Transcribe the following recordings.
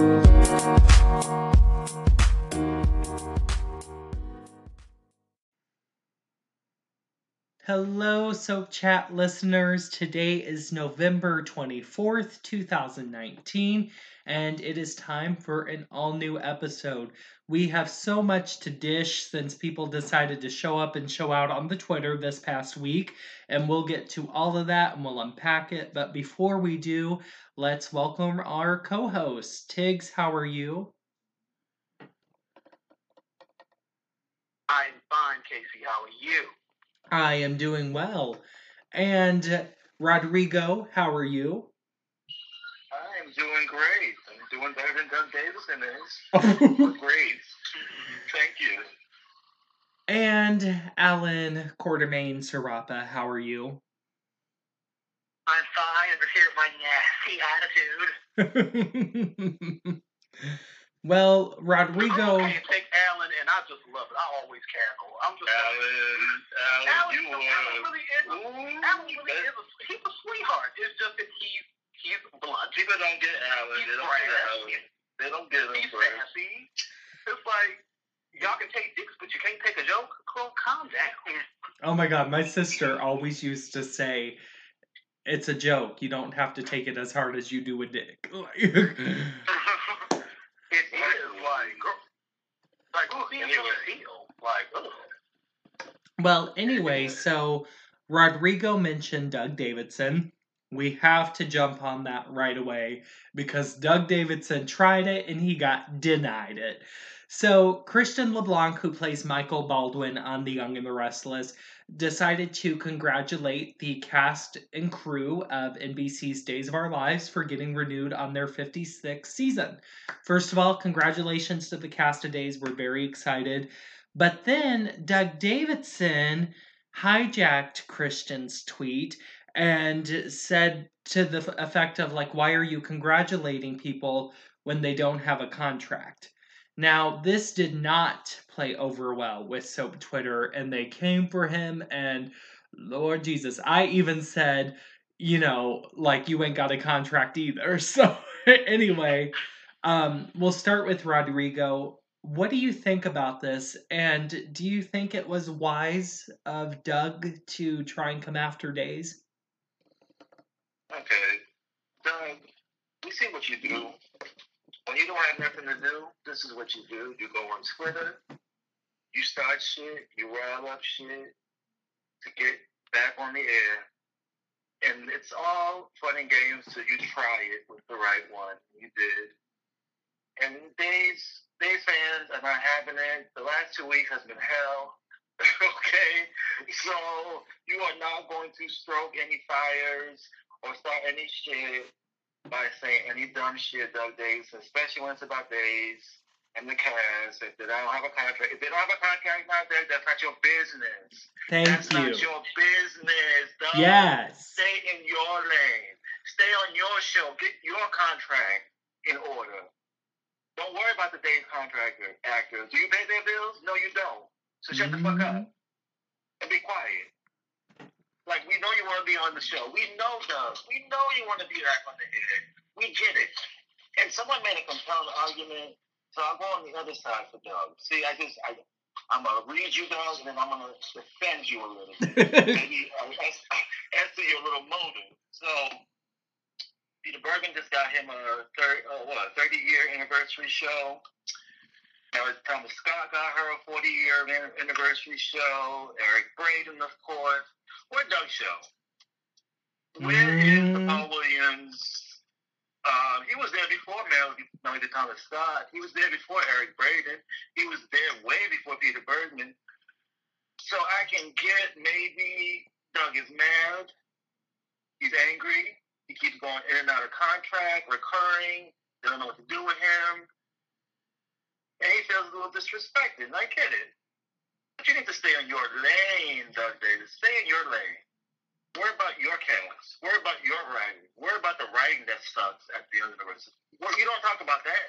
Thank you. Hello, Soap Chat listeners. Today is November 24th, 2019, and it is time for an all new episode. We have so much to dish since people decided to show up and show out on the Twitter this past week, and we'll get to all of that and we'll unpack it. But before we do, let's welcome our co host. Tiggs, how are you? I'm fine, Casey. How are you? I am doing well. And Rodrigo, how are you? I am doing great. I'm doing better than Doug Davidson is. great. Thank you. and Alan Quartermaine Serapa, how are you? I'm fine. I'm here with my nasty attitude. well, Rodrigo, Okay, take Alan, and I just love it. I always cackle. I'm just Alan, Alan, Alan, you Alan were. really is. A, Alan really is. A, he's a sweetheart. It's just that he's he's blunt. People don't get Alan. He's They don't get brash. They don't get him. He's bro. sassy. It's like y'all can take dicks, but you can't take a joke. Cool, calm down. oh my god, my sister always used to say, it's a joke. You don't have to take it as hard as you do a dick. it is like, girl, like who feels Anyway. anyway. feel? Like, ugh. Well, anyway, so Rodrigo mentioned Doug Davidson. We have to jump on that right away because Doug Davidson tried it and he got denied it. So, Christian LeBlanc, who plays Michael Baldwin on The Young and the Restless, decided to congratulate the cast and crew of NBC's Days of Our Lives for getting renewed on their 56th season. First of all, congratulations to the cast of Days. We're very excited. But then Doug Davidson hijacked Christian's tweet and said to the effect of like why are you congratulating people when they don't have a contract now this did not play over well with soap twitter and they came for him and lord jesus i even said you know like you ain't got a contract either. So anyway um we'll start with rodrigo. What do you think about this and do you think it was wise of doug to try and come after days Okay, Doug, we see what you do. When you don't have nothing to do, this is what you do. You go on Twitter, you start shit, you rile up shit to get back on the air. And it's all fun and games till you try it with the right one. You did. And Days, Days fans are not having it. The last two weeks has been hell. okay? So you are not going to stroke any fires or start any shit by saying any dumb shit Doug Days, especially when it's about days and the cast. If they don't have a contract, if they don't have a contract out there, that's not your business. thank that's you not your business, Doug. yes Stay in your lane. Stay on your show. Get your contract in order. Don't worry about the day's contractor actors. Do you pay their bills? No, you don't. So shut the fuck up mm-hmm. and be quiet. Like we know you want to be on the show. We know, Doug. We know you want to be back on the air. We get it. And someone made a compelling argument, so I'll go on the other side for Doug. See, I just, I, I'm gonna read you, Doug, and then I'm gonna defend you a little bit. Maybe uh, as, as to your little motive. So Peter Bergman just got him a third, uh, what, 30 year anniversary show. Now Thomas Scott got her a 40 year anniversary show. Eric Braeden, of course. Where Doug show? Where is Mm. the Paul Williams? Uh, he was there before Melody, Melody Thomas Scott. He was there before Eric Braeden. He was there way before Peter Bergman. So I can get maybe Doug is mad. He's angry. He keeps going in and out of contract, recurring. They don't know what to do with him. And he feels a little disrespected. And I get it. But you need to stay in your lane, Doug Davis. Stay in your lane. Worry about your cast. Worry about your writing. Worry about the writing that sucks at the end of university. Well, you don't talk about that.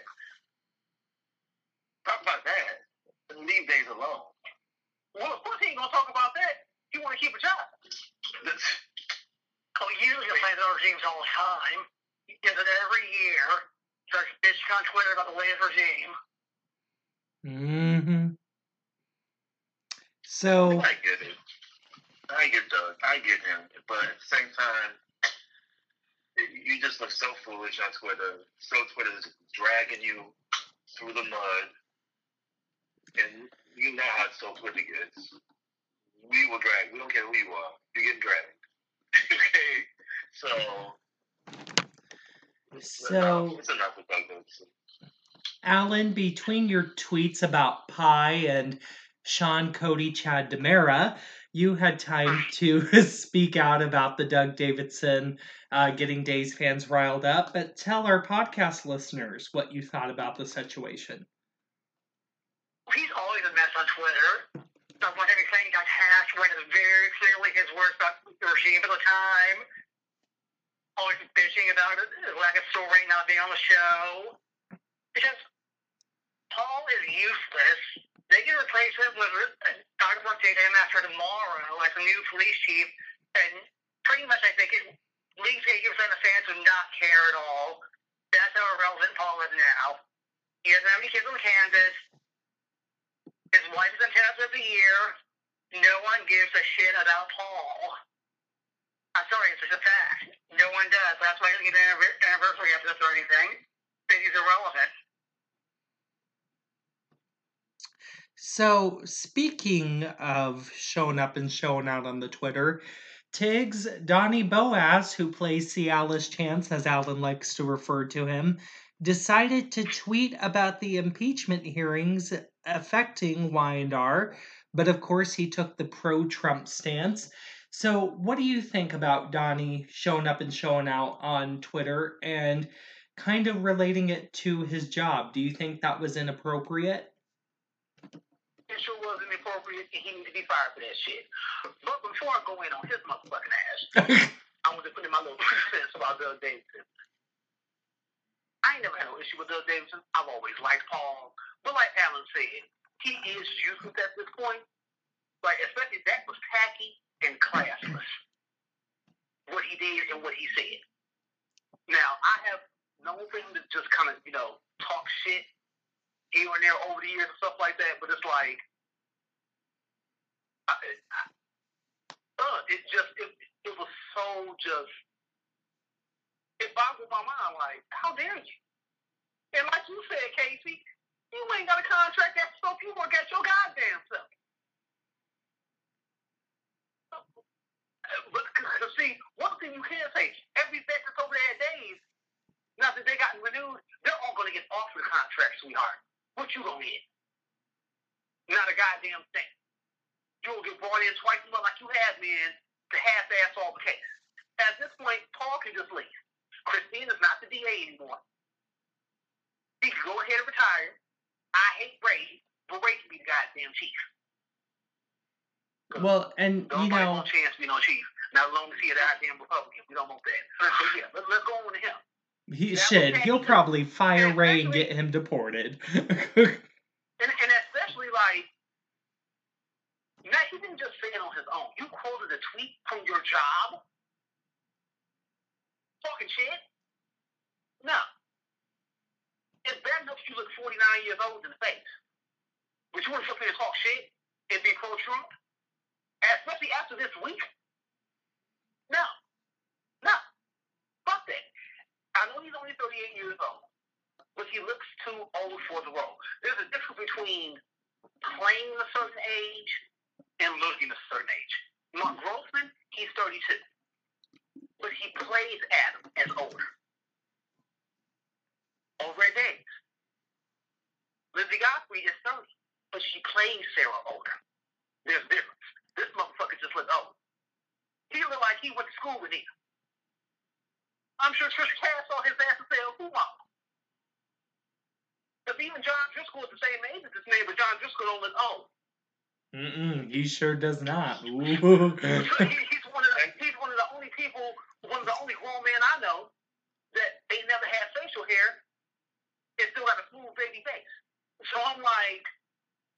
Talk about that. And leave days alone. Well, of course he ain't gonna talk about that. He wanna keep a job. Oh, he usually plays our games all the time. He does it every year. starts bitching on Twitter about the latest regime. Mm-hmm. So I get it. I get Doug. I get him. But at the same time, you just look so foolish on Twitter. So Twitter is dragging you through the mud. And you know how so Twitter gets. We will drag. We don't care who you are. You're getting dragged. okay? So. So- It's enough with Doug Davidson. Alan, between your tweets about Pi and Sean Cody Chad DiMera, you had time to speak out about the Doug Davidson uh, getting Days fans riled up. But tell our podcast listeners what you thought about the situation. He's always a mess on Twitter. Stuff like everything got hashed, read it very clearly his words about the regime at the time. Always bitching about it, his lack of story not being on the show. Because Paul is useless. They can replace him with Dr. Update him after tomorrow as a new police chief. And pretty much, I think it leaves 80% of fans who not care at all. That's how irrelevant Paul is now. He doesn't have any kids on Kansas. His wife is in tennis of the year. No one gives a shit about Paul. I'm sorry, it's just a fact. No one does. That's why he doesn't get an anniversary this or anything. Because he's irrelevant. So, speaking of showing up and showing out on the Twitter, Tiggs, Donnie Boaz, who plays Cialis Chance, as Alan likes to refer to him, decided to tweet about the impeachment hearings affecting Y&R, but of course he took the pro-Trump stance. So, what do you think about Donnie showing up and showing out on Twitter and kind of relating it to his job? Do you think that was inappropriate? It sure wasn't appropriate, and he needs to be fired for that shit. But before I go in on his motherfucking ass, I want to put in my little cents about Doug Davidson. I ain't never had no issue with Doug Davidson. I've always liked Paul. But like Alan said, he is useless at this point. Like, especially that was tacky and classless. What he did and what he said. Now, I have no thing to just kind of, you know, talk shit here and there over the years and stuff like that, but it's like, I, I, uh, it just, it, it was so just, it boggled my mind, like, how dare you? And like you said, Casey, you ain't got a contract that stuff, you work at your goddamn self. But see, one thing you can say, every vet that's over there Days, now that they got renewed, they're all going to get offered a contract, sweetheart. What you gonna get? Not a goddamn thing. You'll get brought in twice a month like you have been to half-ass all the case. At this point, Paul can just leave. Christine is not the DA anymore. He can go ahead and retire. I hate Brady, but Brady can be the goddamn chief. Well, and Don't you know, want chance to be no chief. Not alone to see a goddamn Republican. We don't want that. So yeah, let, let's go on to him. He that bad. He'll probably fire Ray and get him deported. And, and especially like, Matt, he didn't just say it on his own. You quoted a tweet from your job, talking shit. No, it's bad enough you look 49 years old in the face, but you want to sit there and talk shit and be pro-Trump, especially after this week. No, no, fuck that. I know he's only 38 years old but he looks too old for the role. There's a difference between playing a certain age and looking a certain age. Mark Grossman, he's 32, but he plays Adam as older. At Days. Lizzie Godfrey is 30, but she plays Sarah older. There's a difference. This motherfucker just looks old. He looked like he went to school with Nina. I'm sure Tricia Cast saw his ass and said, who am because even John Driscoll is the same age as this man, but John Driscoll don't look old. Mm-mm, he sure does not. Ooh. He- he's one of the, he's one of the only people, one of the only grown men I know that ain't never had facial hair and still got a smooth baby face. So I'm like,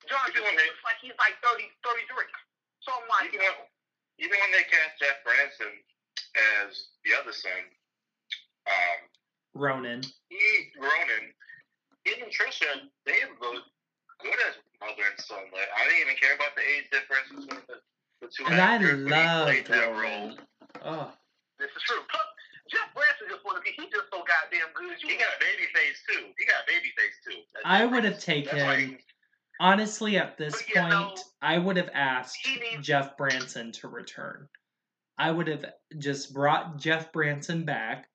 John Driscoll looks like he's like 30, 33. So I'm like, Even when, even when they cast Jeff Branson as the other son, um, Ronan. he Ronan, him and Tricia, they look good as mother and son. Like I didn't even care about the age difference between the, the two And I actors. when he played that role. Roman. Oh, This is true. Plus, Jeff Branson just want to be. He just so goddamn good. He got a baby face too. He got a baby face too. That's I would have That's why taken. Honestly, at this But, you know, point, I would have asked needs- Jeff Branson to return. I would have just brought Jeff Branson back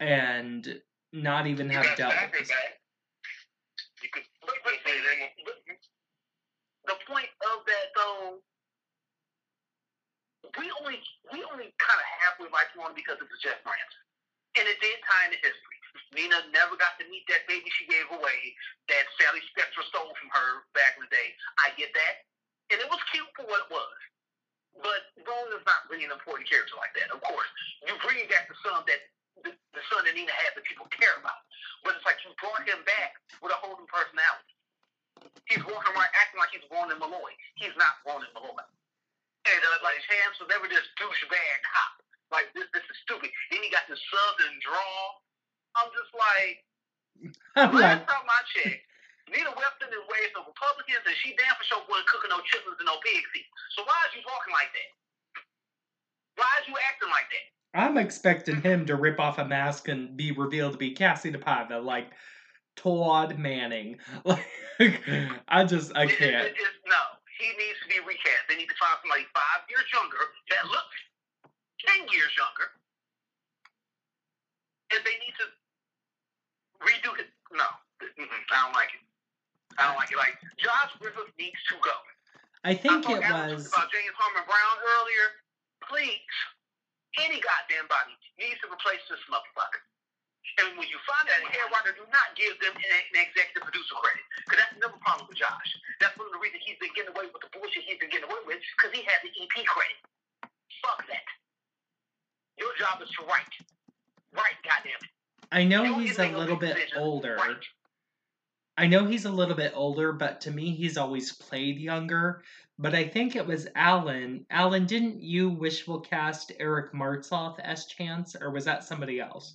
and not even You have dealt with this. back. You could But, but put see, him. the point of that though, we only we only kind of halfway like one because it was Jeff Branson, and it did tie into history. Nina never got to meet that baby she gave away that Sally Spectra stole from her back in the day. I get that, and it was cute for what it was. But Ronan's not really an important character like that. Of course, you bring back the son that the, the son that Nina had that people care about, but it's like you brought him back with a whole new personality. He's walking around acting like he's Ronan Malloy. He's not Ronan Malloy. And uh, like Chance was never this douchebag cop. Like this, this is stupid. Then he got this southern drawl. I'm just like, I'm like, last time I checked, Nina Webster is raised the Republicans, and she damn for sure wasn't cooking no chitlins and no pig feet. So why is you talking like that? Why is you acting like that? I'm expecting him to rip off a mask and be revealed to be Kassie DePaiva, like Todd Manning. Like, I just, I it- can't. it- it's- no, he needs to be recast. They need to find somebody five years younger that looks ten years younger, and they need to redo it. No, mm-mm, I don't like it. I don't like it. Like Josh Griffith needs to go. I think I it thought Alan was. talked about James Harmon Brown earlier. Please, any goddamn body needs to replace this motherfucker. And when you find that hair writer, do not give them an, an executive producer credit. Because that's another problem with Josh. That's one of the reasons he's been getting away with the bullshit he's been getting away with, because he had the EP credit. Fuck that. Your job is to write. Write, goddamn it. I know Don't he's you a make a little big bit decision? older. Right. I know he's a little bit older, but to me, he's always played younger. But I think it was Alan. Alan, didn't you wishful cast Eric Martsolf as Chance, or was that somebody else?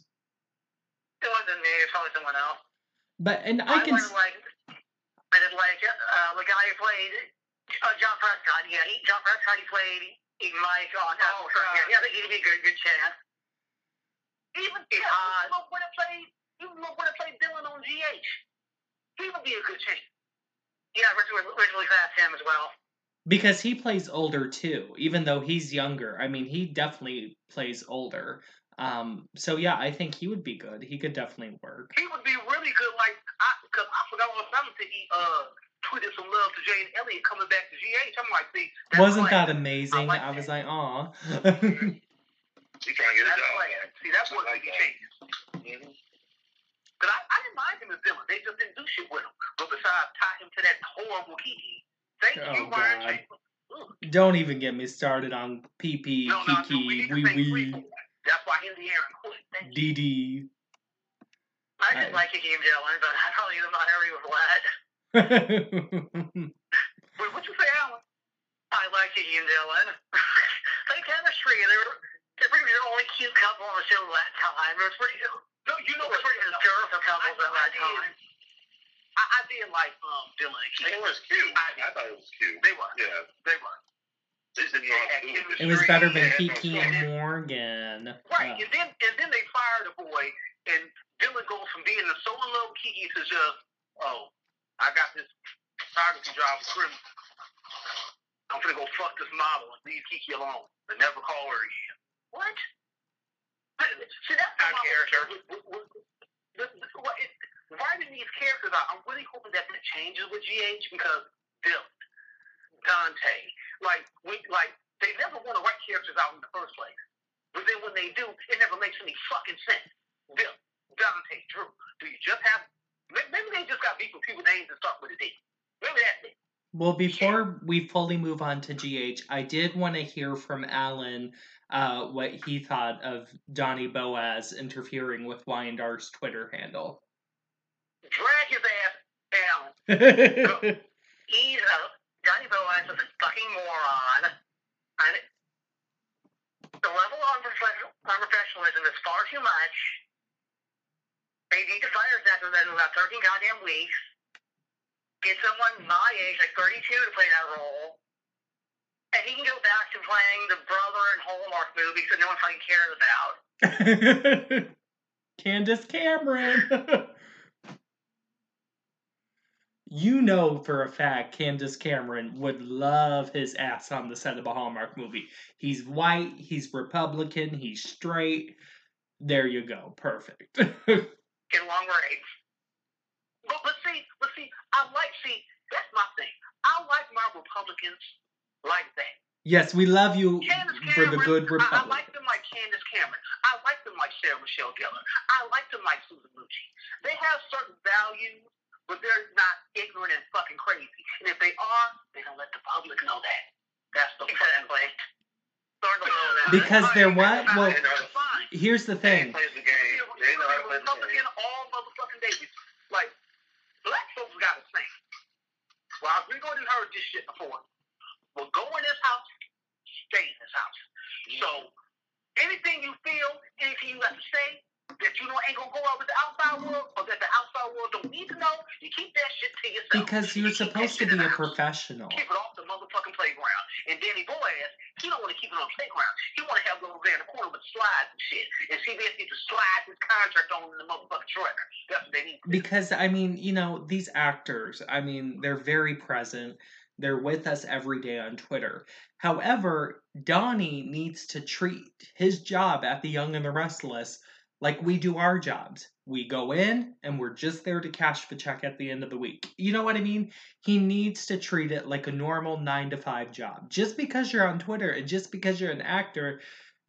It wasn't me, it's probably someone else. But and I can. like, I did like uh, the guy who played uh, John Prescott. Yeah, he, John Prescott. He played Mike on oh, yeah, yeah, I think he'd be a good, good chance. Even yeah, uh, look when it played, even look when it played Dillon on GH. He would be a good chance. Yeah, originally, originally cast him as well. Because he plays older too, even though he's younger. I mean, he definitely plays older. Um, so yeah, I think he would be good. He could definitely work. He would be really good. Like, I, cause I forgot what time to he uh tweeted some love to Jane Elliot coming back to GH. I'm like, see, that's Wasn't like, that amazing? like I was that. like, aw. She trying to get a That's job. like, see, that's what Like he that. changes. But I, I didn't mind him as Dillon. They just didn't do shit with him. But besides tie him to that horrible Kiki. Thank oh, you, God. Don't even get me started on PP, No, no, no, we Kiki, Wee Wee, That's why quit. DD. I just I- like Kiki and Dillon, but I probably am not area with that. Wait, what you say, Alan? I like Kiki and Dillon. they chemistry. They were they're pretty the only cute couple on the show that time. It was pretty. No, you know, it was pretty hysterical couples at that time. I, I did like um Dillon and Kiki. It was cute. I thought it was cute. They were. Yeah. They were. They just didn't know how to do it. it was better than Yeah, Kiki no, and Morgan. Right, Uh, and then and then they fire the boy, and Dillon goes from being so in love with Kiki to just, oh, I got this photography job. I'm gonna go fuck this model and leave Kiki alone and never call her again. What? See, that's Not how character. Writing these characters out, I'm really hoping that that changes with GH because Dillon, Dante, like we like they never want to write characters out in the first place. But then when they do, it never makes any fucking sense. Bill, Dante, Drew, do you just have maybe they just got beef with people names and start with a D. Maybe that's it. Well, before we fully move on to GH, I did want to hear from Alan uh, what he thought of Donnie Boaz interfering with Y&R's Twitter handle. Drag his ass down. He's a Johnny Boaz is a fucking moron. And the level of unprofessionalism is far too much. They need to fire Zac Efron in about 13 goddamn weeks. Get someone my age, like 32, to play that role. And he can go back to playing the brother in Hallmark movies that no one fucking cares about. Candace Cameron. you know for a fact Candace Cameron would love his ass on the set of a Hallmark movie. He's white, he's Republican, he's straight. There you go. Perfect. Get along great. But, but see, but see, I like, see, that's my thing. I like my Republicans like that. yes, we love you Candace for the Cameron, good I, I Republic. like them like Candace Cameron. I like them like Sarah Michelle Gellar. I like them like Susan Lucci. They have certain values, but they're not ignorant and fucking crazy. And if they are, they don't let the public know that. That's the exactly. Starting to know that. Because they're uh, what? Well, They know, fine. Here's the thing. plays the game. They know how to play the game. all motherfucking days. Like, black folks got to think. Well, we going to heard this shit before. Well, go in this house, stay in this house. Mm-hmm. So, anything you feel, anything you got to say, that you know ain't gonna go out with the outside world, or that the outside world don't need to know, you keep that shit to yourself. Because You you're that supposed to be a professional. Keep it off the motherfucking playground. And Danny Boaz, he don't want to keep it on the playground. He want to have little in the corner with slides and shit. And CBS needs to slide his contract on in the motherfucking trailer. That's what they need. to. Because I mean, you know, these actors, I mean, they're very present. They're with us every day on Twitter. However, Donnie needs to treat his job at The Young and the Restless like we do our jobs. We go in and we're just there to cash the check at the end of the week. You know what I mean? He needs to treat it like a normal 9 to 5 job. Just because you're on Twitter and just because you're an actor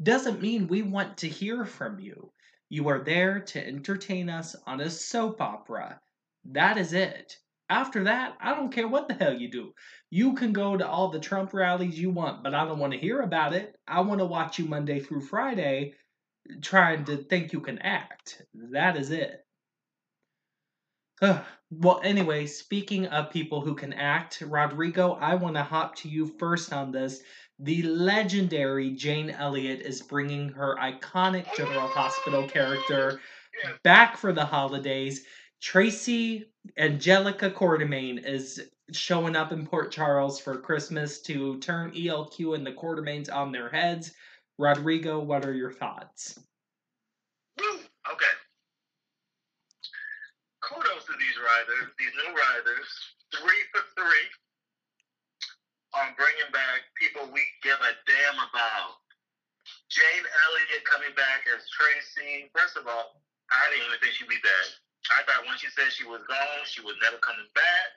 doesn't mean we want to hear from you. You are there to entertain us on a soap opera. That is it. After that, I don't care what the hell you do. You can go to all the Trump rallies you want, but I don't want to hear about it. I want to watch you Monday through Friday trying to think you can act. That is it. Ugh. well, anyway, speaking of people who can act, Rodrigo, I want to hop to you first on this. The legendary Jane Elliot is bringing her iconic General Hospital character back for the holidays. Tracy Angelica Quartermaine is showing up in Port Charles for Christmas to turn ELQ and the Quartermaines on their heads. Rodrigo, what are your thoughts? Woo! Okay. Kudos to these riders, these new riders, three for three, on bringing back people we give a damn about. Jane Elliot coming back as Tracy. First of all, I didn't even think she'd be back. I thought when she said she was gone, she was never coming back.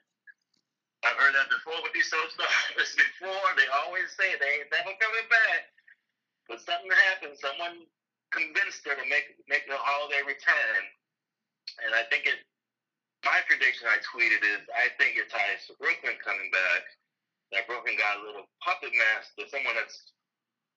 I've heard that before with these soap stars. before, they always say they ain't never coming back. But something happened. Someone convinced her to make make the holiday return. And I think it my prediction I tweeted is I think it ties to Brook Lynn coming back. That Brook Lynn got a little puppet master, someone that's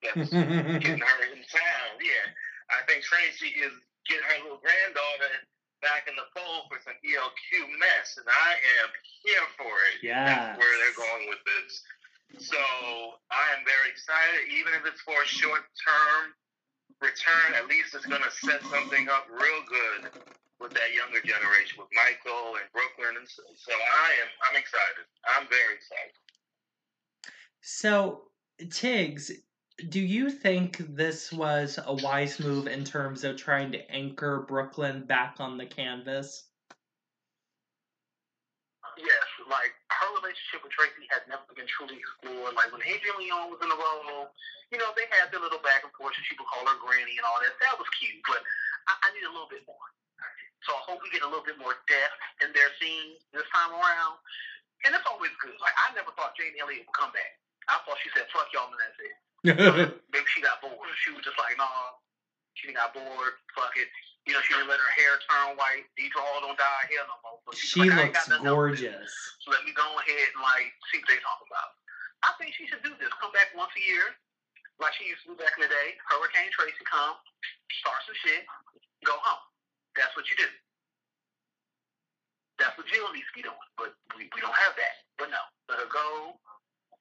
that's getting her in town. Yeah. I think Tracy is getting her little granddaughter back in the fold for some ELQ mess, and I am here for it. Yeah, That's where they're going with this. So I am very excited, even if it's for a short term return. At least it's going to set something up real good with that younger generation, with Michael and Brook Lynn, and so, so I am I'm excited. I'm very excited. So, Tiggs, do you think this was a wise move in terms of trying to anchor Brook Lynn back on the canvas? Yes, like her relationship with Tracy has never been truly explored. Like when Adrian Leon was in the role, you know, they had their little back and forth, and she would call her granny and all that. That was cute, but I, I need a little bit more. So I hope we get a little bit more depth in their scenes this time around. And it's always good. Like I never thought Jane Elliot would come back. I thought she said, "Fuck y'all," and that's it. Maybe she got bored. She was just like, "Nah." She got bored. Fuck it. You know, she didn't let her hair turn white. Deidre Hall don't dye hair no more. So she like, looks got nothing else to do. gorgeous. So let me go ahead and like see what they talk about. I think she should do this. Come back once a year, like she used to do back in the day. Hurricane Tracy come, start some shit, go home. That's what you do. That's what Jill needs to be doing. But we, we don't have that. But no, let her go.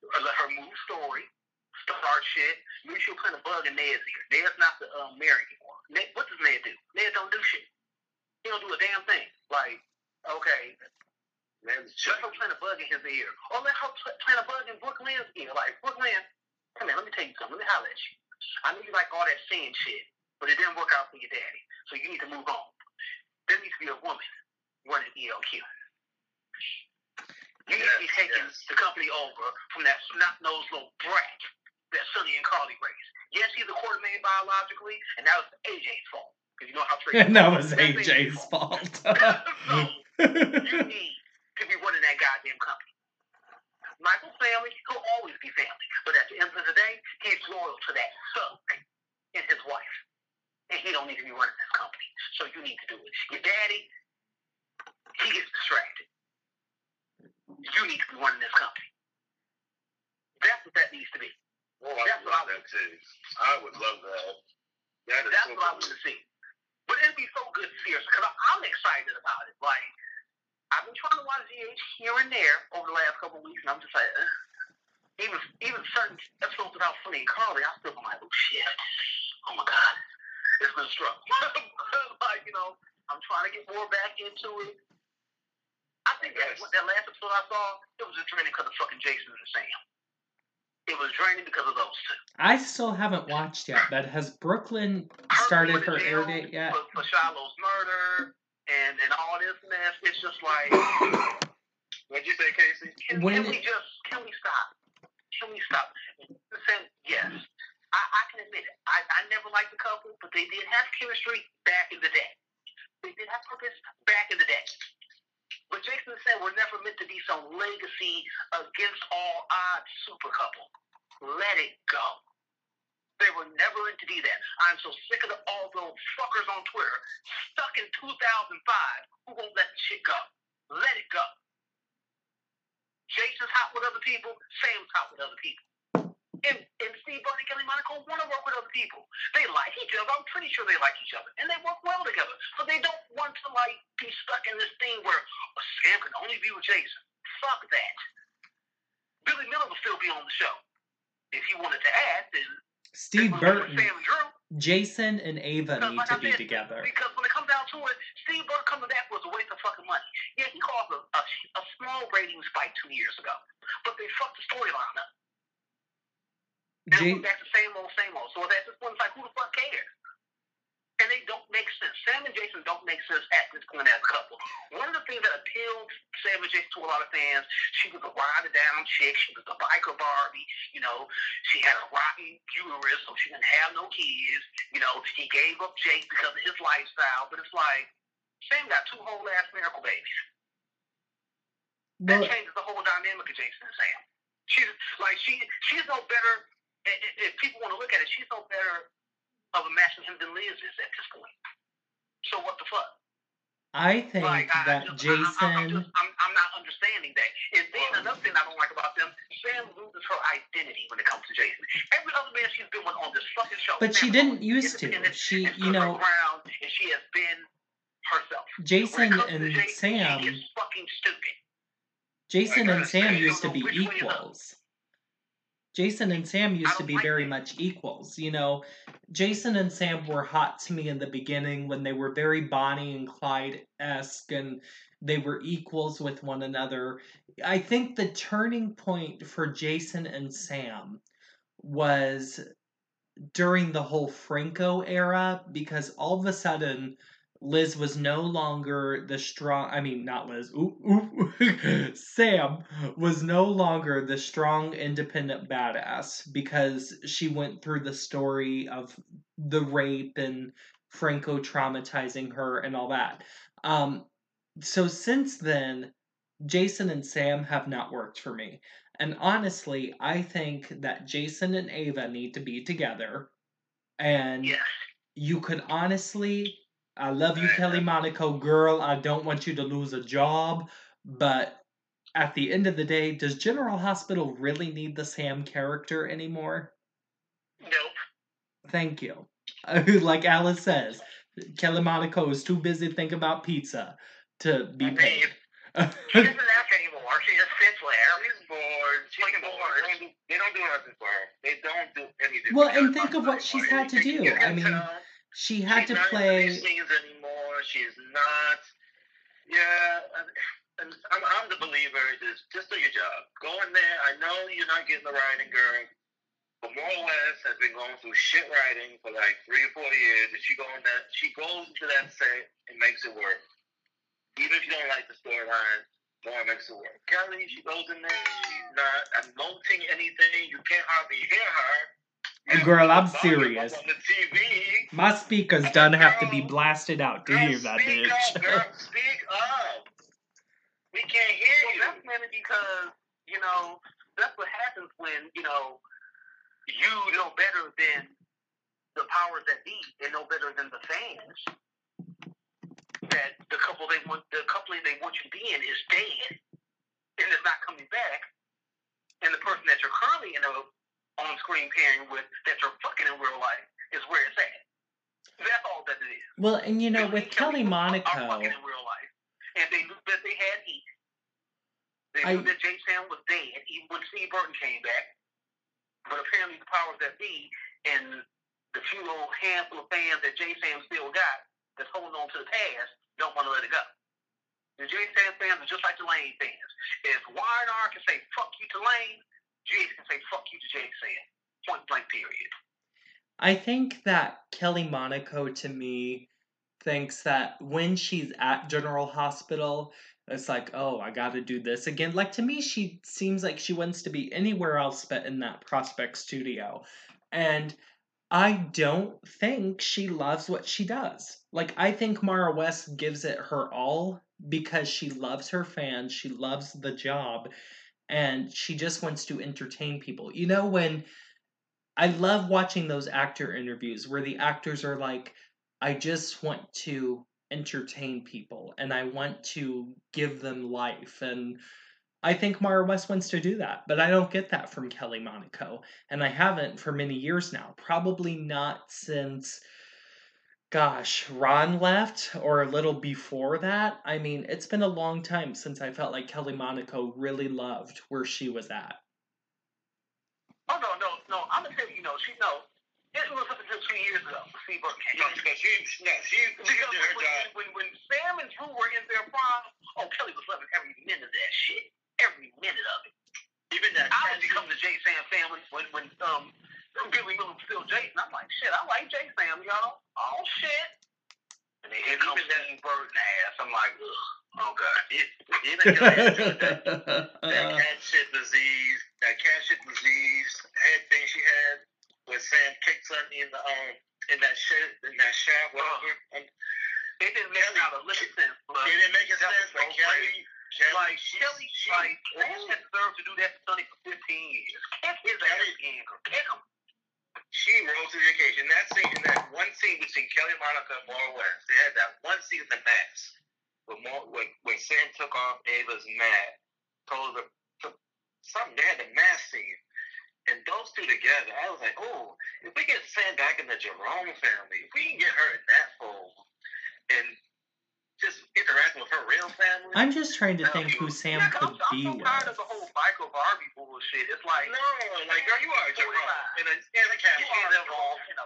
Or let her move story. Start shit. She'll plant a bug in Ned's ear. Ned's not the um, mayor anymore. Ned, what does Ned do? Ned don't do shit. He don't do a damn thing. Like, okay, Man, let her plant a bug in his ear, or let her pl- plant a bug in Brook Lynn's ear. Like, Brook Lynn, come here, let me tell you something. Let me holler at you. I know you like all that saying shit, but it didn't work out for your daddy, so you need to move on. There needs to be a woman running ELQ. You need to be taking yes. the company over from that snot-nosed little brat that Sonny and Carly raised. Yes, he's a quarter million biologically, and that was AJ's fault. Because you know how Tracy And that was AJ's fault. so, you need to be running that goddamn company. Michael family, he'll always be family. But at the end of the day, he's loyal to that son and his wife. And he don't need to be running this company. So you need to do it. Your daddy, he gets distracted. You need to be running this company. That's what that needs to be. Oh, I That's would what love that too. I would love that. That's so what I want to see. But it'd be so good to see because I'm excited about it. Like I've been trying to watch GH here and there over the last couple of weeks, and I'm just like, uh, even even certain episodes without Sonny and Carly, I still like, oh shit, oh my god, it's been a like you know, I'm trying to get more back into it. I think that, Yes. that last episode I saw, it was just draining because of fucking Jason and Sam. It was draining because of those two. I still haven't watched yet, but has Brook Lynn started her air date yet? For, for Shiloh's murder and, and all this mess, it's just like, What'd you say, Casey? can, When can we just, can we stop? Can we stop? Yes, I, I can admit it. I, I never liked the couple, but they did have chemistry back in the day. They did have purpose back in the day. But Jason said we're never meant to be some legacy against all odds super couple. Let it go. They were never meant to be that. I'm so sick of the, all those fuckers on Twitter stuck in 2005 who won't let the shit go. Let it go. Jason's hot with other people. Sam's hot with other people. And, and Steve Bunny, Kelly Monaco want to work with other people. They like each other. I'm pretty sure they like each other. And they work well together. So they don't want to, like, be stuck in this thing where oh, Sam can only be with Jason. Fuck that. Billy Miller will still be on the show. If he wanted to add, then Steve it would be with Burton, Sam Drew. Jason, and Ava need like to I be said, together. Because when it comes down to it, Steve Burton coming back was a waste of fucking money. Yeah, he caused a, a, a small ratings spike two years ago, but they fucked the storyline up. J- back to same old, same old. So at this point, it's like, who the fuck cares? And they don't make sense. Sam and Jason don't make sense at this point as a couple. One of the things that appealed Sam and Jason to a lot of fans, she was a ride or down chick. She was a biker Barbie. You know, she had a rotten uterus, so she didn't have no kids. You know, he gave up Jake because of his lifestyle. But it's like, Sam got two whole ass miracle babies. That changes the whole dynamic of Jason and Sam. She's like she she's no better. I- i- If people want to look at it, she's no better of a match for him than Liz is at this point. So what the fuck? I think like I, I that just, I, I, I'm, Jason. just, I'm, I'm not understanding that. And then another thing I don't like about them, Sam loses her identity when it comes to Jason. Every other man she's been with on this fucking show, But she didn't used to. independent She, you know, ground, and she has been herself. Jason and Jason, Sam. she is fucking stupid. Jason I and Sam used to be know which way is up. equals. Jason and Sam used to be like very it. much equals. You know, Jason and Sam were hot to me in the beginning when they were very Bonnie and Clyde esque and they were equals with one another. I think the turning point for Jason and Sam was during the whole Franco era because all of a sudden Liz was no longer the strong I mean not Liz ooh, ooh, Sam was no longer the strong independent badass because she went through the story of the rape and Franco traumatizing her and all that. Um so since then Jason and Sam have not worked for me. And honestly, I think that Jason and Ava need to be together. And Yes. you could honestly, I love you, Kelly Monaco, girl. I don't want you to lose a job. But at the end of the day, does General Hospital really need the Sam character anymore? Nope. Thank you. like Alice says, Kelly Monaco is too busy thinking about pizza to be I paid. She doesn't act anymore. She just sits there. She's bored. She's Fucking bored. bored. They don't, do, they don't do nothing for her. They don't do anything. well, for her. and think of what she's had to do. I can mean, tell she had She's to play. these anymore. She is not. Yeah, and I'm, I'm the believer. Is just do your job. Go in there. I know you're not getting the writing, girl. But more or less has been going through shit writing for like three or four years. And she go in that she goes into that set and makes it work. Even if you don't like the storyline, Laura makes it work. Kelly, she goes in there, she's not emoting anything. You can't hardly hear her. You Girl, I'm serious. On the TV. My speakers done have to be blasted out to Girl, hear that speak bitch. Up, girl, speak up. We can't hear Well, you. that's mainly because, you know, that's what happens when, you know, you know better than the powers that be and know better than the fans that the couple they want the couple they want you to be in is dead and is not coming back. And the person that you're currently in a on screen pairing with that you're fucking in real life is where it's at. That's all that it is. Well, and you know, with Kelly Monaco, fucking in real life, and they knew that they had heat. They I- knew that JaSam was dead, even when Steve Burton came back. But apparently, the powers that be and the few little handful of fans that JaSam still got that's holding on to the past don't want to let it go. The JaSam fans are just like the Lane fans. If Y&R can say "fuck you" to Lane, Jay can say "fuck you" to Jay. Point blank. Period. I think that Kelly Monaco to me thinks that when she's at General Hospital, it's like, oh, I got to do this again. Like to me, she seems like she wants to be anywhere else but in that Prospect studio. And I don't think she loves what she does. Like, I think Maura West gives it her all because she loves her fans, she loves the job, and she just wants to entertain people. You know, when I love watching those actor interviews where the actors are like, I just want to entertain people and I want to give them life. And I think Maura West wants to do that, but I don't get that from Kelly Monaco. And I haven't for many years now. Probably not since, gosh, Ron left or a little before that. I mean, it's been a long time since I felt like Kelly Monaco really loved where she was at. Oh no, no, no! I'm gonna tell you, you know, she no. This was something just two years ago. Steve Burton came. No, because she, no, she, she did her when, job. when, when Sam and Drew were in their prime, oh, Kelly was loving every minute of that shit. Every minute of it. Even that I was tattoo- becoming the JaSam family when when um Billy Miller was still Jason. I'm like, shit, I like JaSam, y'all. Oh shit. And then here comes Steve Burton ass. I'm like, ugh, oh god. Even Kelly enjoyed that, that cat shit disease, that cat shit disease head thing she had when Sam kicked something in the um in that shit in that shaft, whatever. Um, It didn't make out a little sense, but it didn't make that sense, but Kelly. Kelly, Like she, Kelly, she, like ooh. Lance deserved to do that to Sonny for 15 years. Kick his ass again, girl. Kick him. She rose to the occasion. That scene, in that one scene between Kelly Monaco and Maura West, they had that one scene in the mask when, Mar- when, when Sam took off Ava's mask, told her took something. They had the mask scene, and those two together, I was like, oh, if we get Sam back in the Jerome family, if we can get her in that fold, and just interacting with her real family. I'm just trying to think who Sam Yeah, 'cause could I'm, be I'm so with. tired of the whole Michael Barbie bullshit. It's like no, like girl, you are a Jerome, and a, and a cat. she's involved in a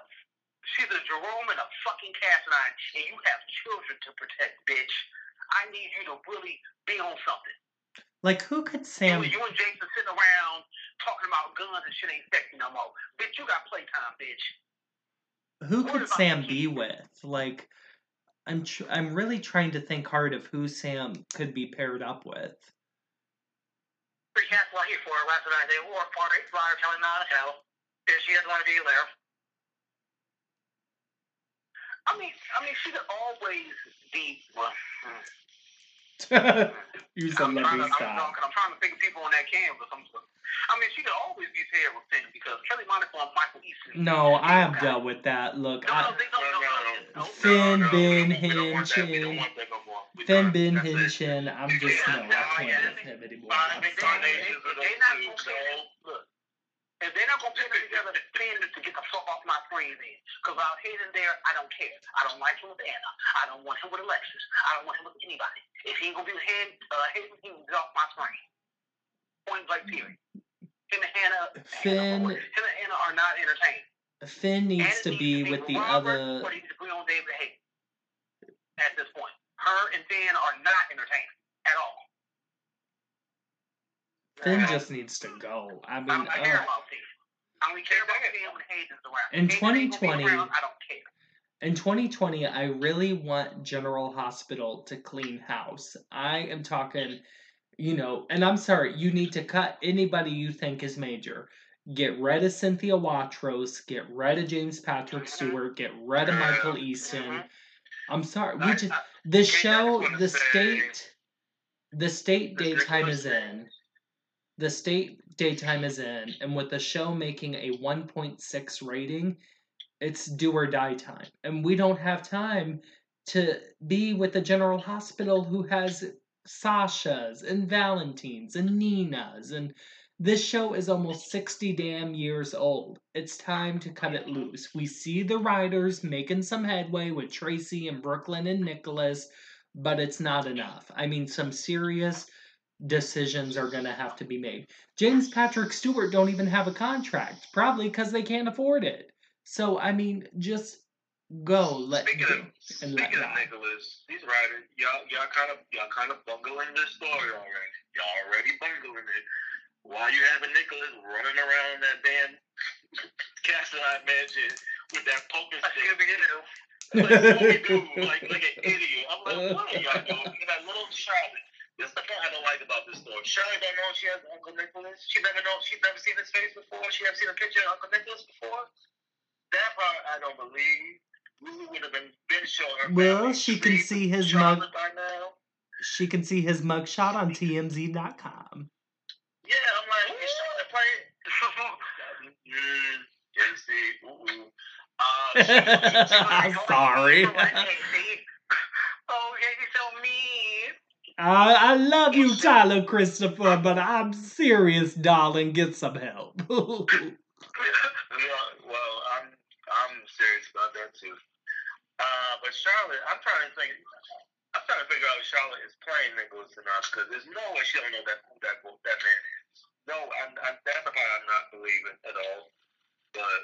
she's a Jerome and a fucking Cassadine, and you have children to protect, bitch. I need you to really be on something. Like, who could Sam? You, you and Jason sitting around talking about guns and shit ain't sexy no more. Bitch, you got playtime, bitch. Who What could Sam be with? Like, I'm tr- I'm really trying to think hard of who Sam could be paired up with. Free cast here for her last night. They wore a party, flyer telling tell. If she doesn't want to be there. I mean, I mean, she could always be. Well, hmm. You let trying, to, I'm. I'm trying to think of people on that canvas. I'm, I mean, she could always be paired with Finn because Kelly Monaco and Michael Easton. No, I have dealt with that. Look, No, I. No, no, Finn, no, Ben, we don't want that. We don't Hinchin. want that no more. We Finn. Ben That's it. Hinchin. I'm just no, I can't with him anymore. I'm they, sorry. they, they not gonna pair Look, if they're not gonna pair them together, Finn needs to get the fuck off my screen then. Because out here and there, I don't care. I don't like him with Anna. I don't want him with Alexis. I don't want him with anybody. If he ain't gonna be with him, uh, Hayden, he can get off my screen. Point blank period. Him and Hannah, Finn- Hannah, him and Anna are not entertaining. Finn needs Anna to be with the other. Or he needs to be on David Hayden. at this point. Her and Finn are not entertaining at all. Finn just needs to go. I I mean, don't care ugh. about Finn. I only care about Finn when Hayden's around. In Hayden ain't gonna be 2020 around, I don't care. in 2020, I really want General Hospital to clean house. I am talking, you know, and I'm sorry, you need to cut anybody you think is major. Get rid of Cynthia Watros, get rid of James Patrick Mhm. Stewart, get rid of Michael Easton. Mhm. I'm sorry, we just the show, the state, the state daytime is in. The state daytime is in, and with the show making a 1.6 rating, it's do or die time. And we don't have time to be with the General Hospital who has Sasha's and Valentine's and Nina's. And this show is almost 60 damn years old. It's time to cut it loose. We see the writers making some headway with Tracy and Brook Lynn and Nicholas, but it's not enough. I mean, some serious decisions are going to have to be made. James Patrick Stewart don't even have a contract, probably because they can't afford it. So I mean, just go let Speaking go of, and let speaking of. Nicholas, these writers, y'all, y'all kind of, y'all kind of bungling this story already. Y'all already bungling it. While you having Nicholas running around that damn Castle I mansion with that poker I stick, still be you. like Scooby-Doo, like like an idiot. I'm like, what are y'all doing? And that little Charlotte. This is the part I don't like about this story. Shirley don't know she has Uncle Nicholas. She never know. She's never seen his face before. She never seen a picture of Uncle Nicholas before. That part I don't believe. Lulu would have been been showing her. Well, she can see his mug. by now. She can see his mugshot on TMZ.com. Yeah, I'm like, is Charlotte playing? mm, JC, ooh. Uh, she- she- Sorry. oh, Casey, so mean. I, I love you, Tyler Christopher, but I'm serious, darling. Get some help. Yeah, well, I'm I'm serious about that too. Uh, but Charlotte, I'm trying to think. I'm trying to figure out if Charlotte is playing Nicholas not because there's no way she don't know that who that that man is. No, I'm, I'm that's part I'm not believing at all. But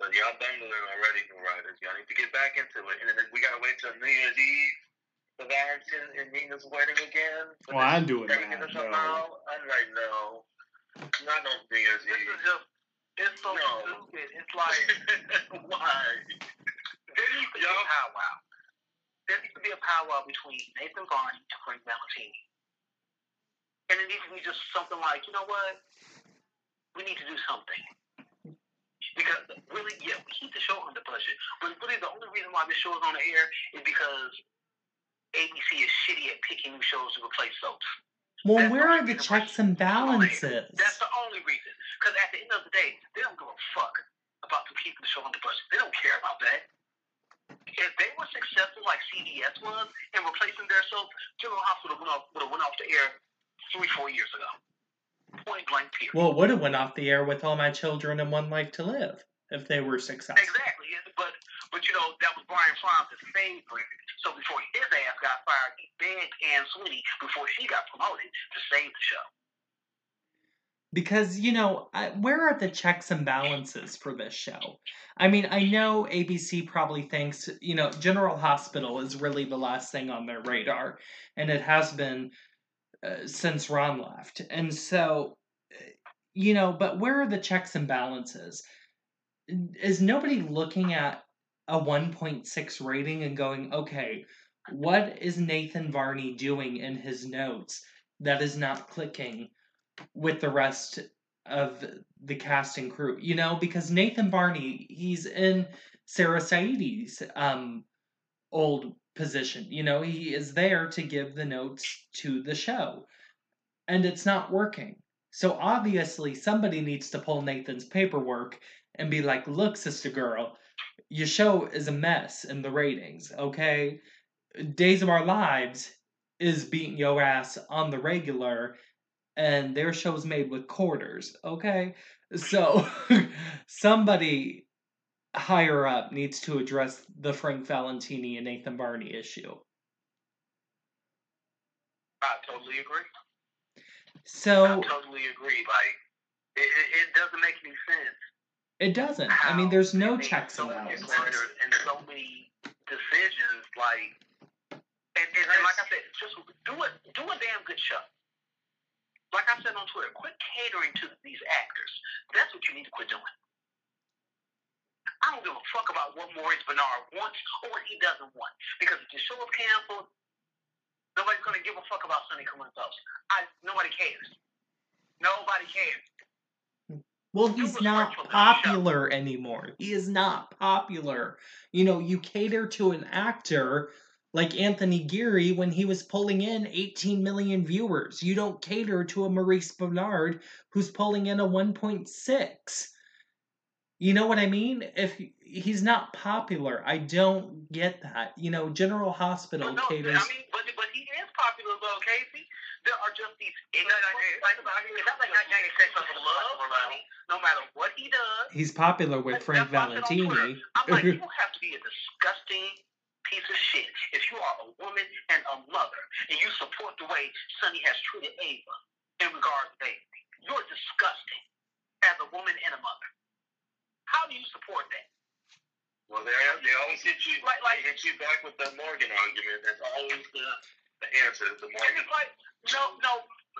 but y'all bungling already, new writers. Y'all need to get back into it, and then we gotta wait till New Year's Eve. The Valentine and Nina's wedding again. Well, this I'm doing everything that, no. I'm like, no, not no New Year's This is just, it's so No. stupid. It's like, Why? there needs to be a Y'all- powwow. There needs to be a powwow between Nathan Varni and Frank Valentini. And it needs to be just something like, you know what? We need to do something. Because really, yeah, we keep the show under budget. But really, the only reason why this show is on the air is because ABC is shitty at picking new shows to replace soaps. well, That's where the are the checks and balances? That's the only reason. Because at the end of the day, they don't give a fuck about them keeping the show on the budget. They don't care about that. If they were successful like CBS was in replacing their soap, General Hospital would have, would have went off the air three, four years ago. Point blank period. Well, it would have went off the air with All My Children and One Life to Live if they were successful. exactly. But but you know, that was Brian Francis' favorite. So before his ass got fired, he begged Anne Sweeney before she got promoted to save the show. Because, you know, where are the checks and balances for this show? I mean, I know ABC probably thinks, you know, General Hospital is really the last thing on their radar, and it has been uh, since Ron left. And so, uh, you know, but where are the checks and balances? Is nobody looking at a 1.6 rating and going, okay, what is Nathan Varni doing in his notes that is not clicking with the rest of the cast and crew? You know, because Nathan Varni, he's in Sarah Saidi's um, old position. You know, he is there to give the notes to the show, and it's not working. So obviously, somebody needs to pull Nathan's paperwork and be like, look, sister girl, your show is a mess in the ratings, okay? Days of Our Lives is beating your ass on the regular, and their show's made with quarters, okay? So somebody higher up needs to address the Frank Valentini and Nathan Varni issue. I totally agree. So I totally agree. Like, it, it, it doesn't make any sense. It doesn't. I mean, there's no checks and so many balances. and so many decisions like, and, and, and like I said, just do it, do a damn good show. Like I said on Twitter, quit catering to these actors. That's what you need to quit doing. I don't give a fuck about what Maurice Benard wants or what he doesn't want. Because if the show is canceled, nobody's gonna give a fuck about Sonny Corinthos. I nobody cares. Nobody cares. Well, he's not popular anymore. He is not popular. You know, you cater to an actor like Anthony Geary when he was pulling in 18 million viewers. You don't cater to a Maurice Benard who's pulling in a 1.6. You know what I mean? If he's not popular, I don't get that. You know, General Hospital no, caters. I mean, but but he is popular though, Casey. There are just these ignorant. Like, like, it's not like 1996 was a love no matter what he does. He's popular with Frank why I said on Twitter, Valentini. I'm like, you have to be a disgusting piece of shit if you are a woman and a mother and you support the way Sonny has treated Ava in regards to Ava. You're disgusting as a woman and a mother. How do you support that? Well, they they always hit you. Like- like- they hit you back with the Morgan argument. That's always the the answer. The And Morgan. it's like, no, no,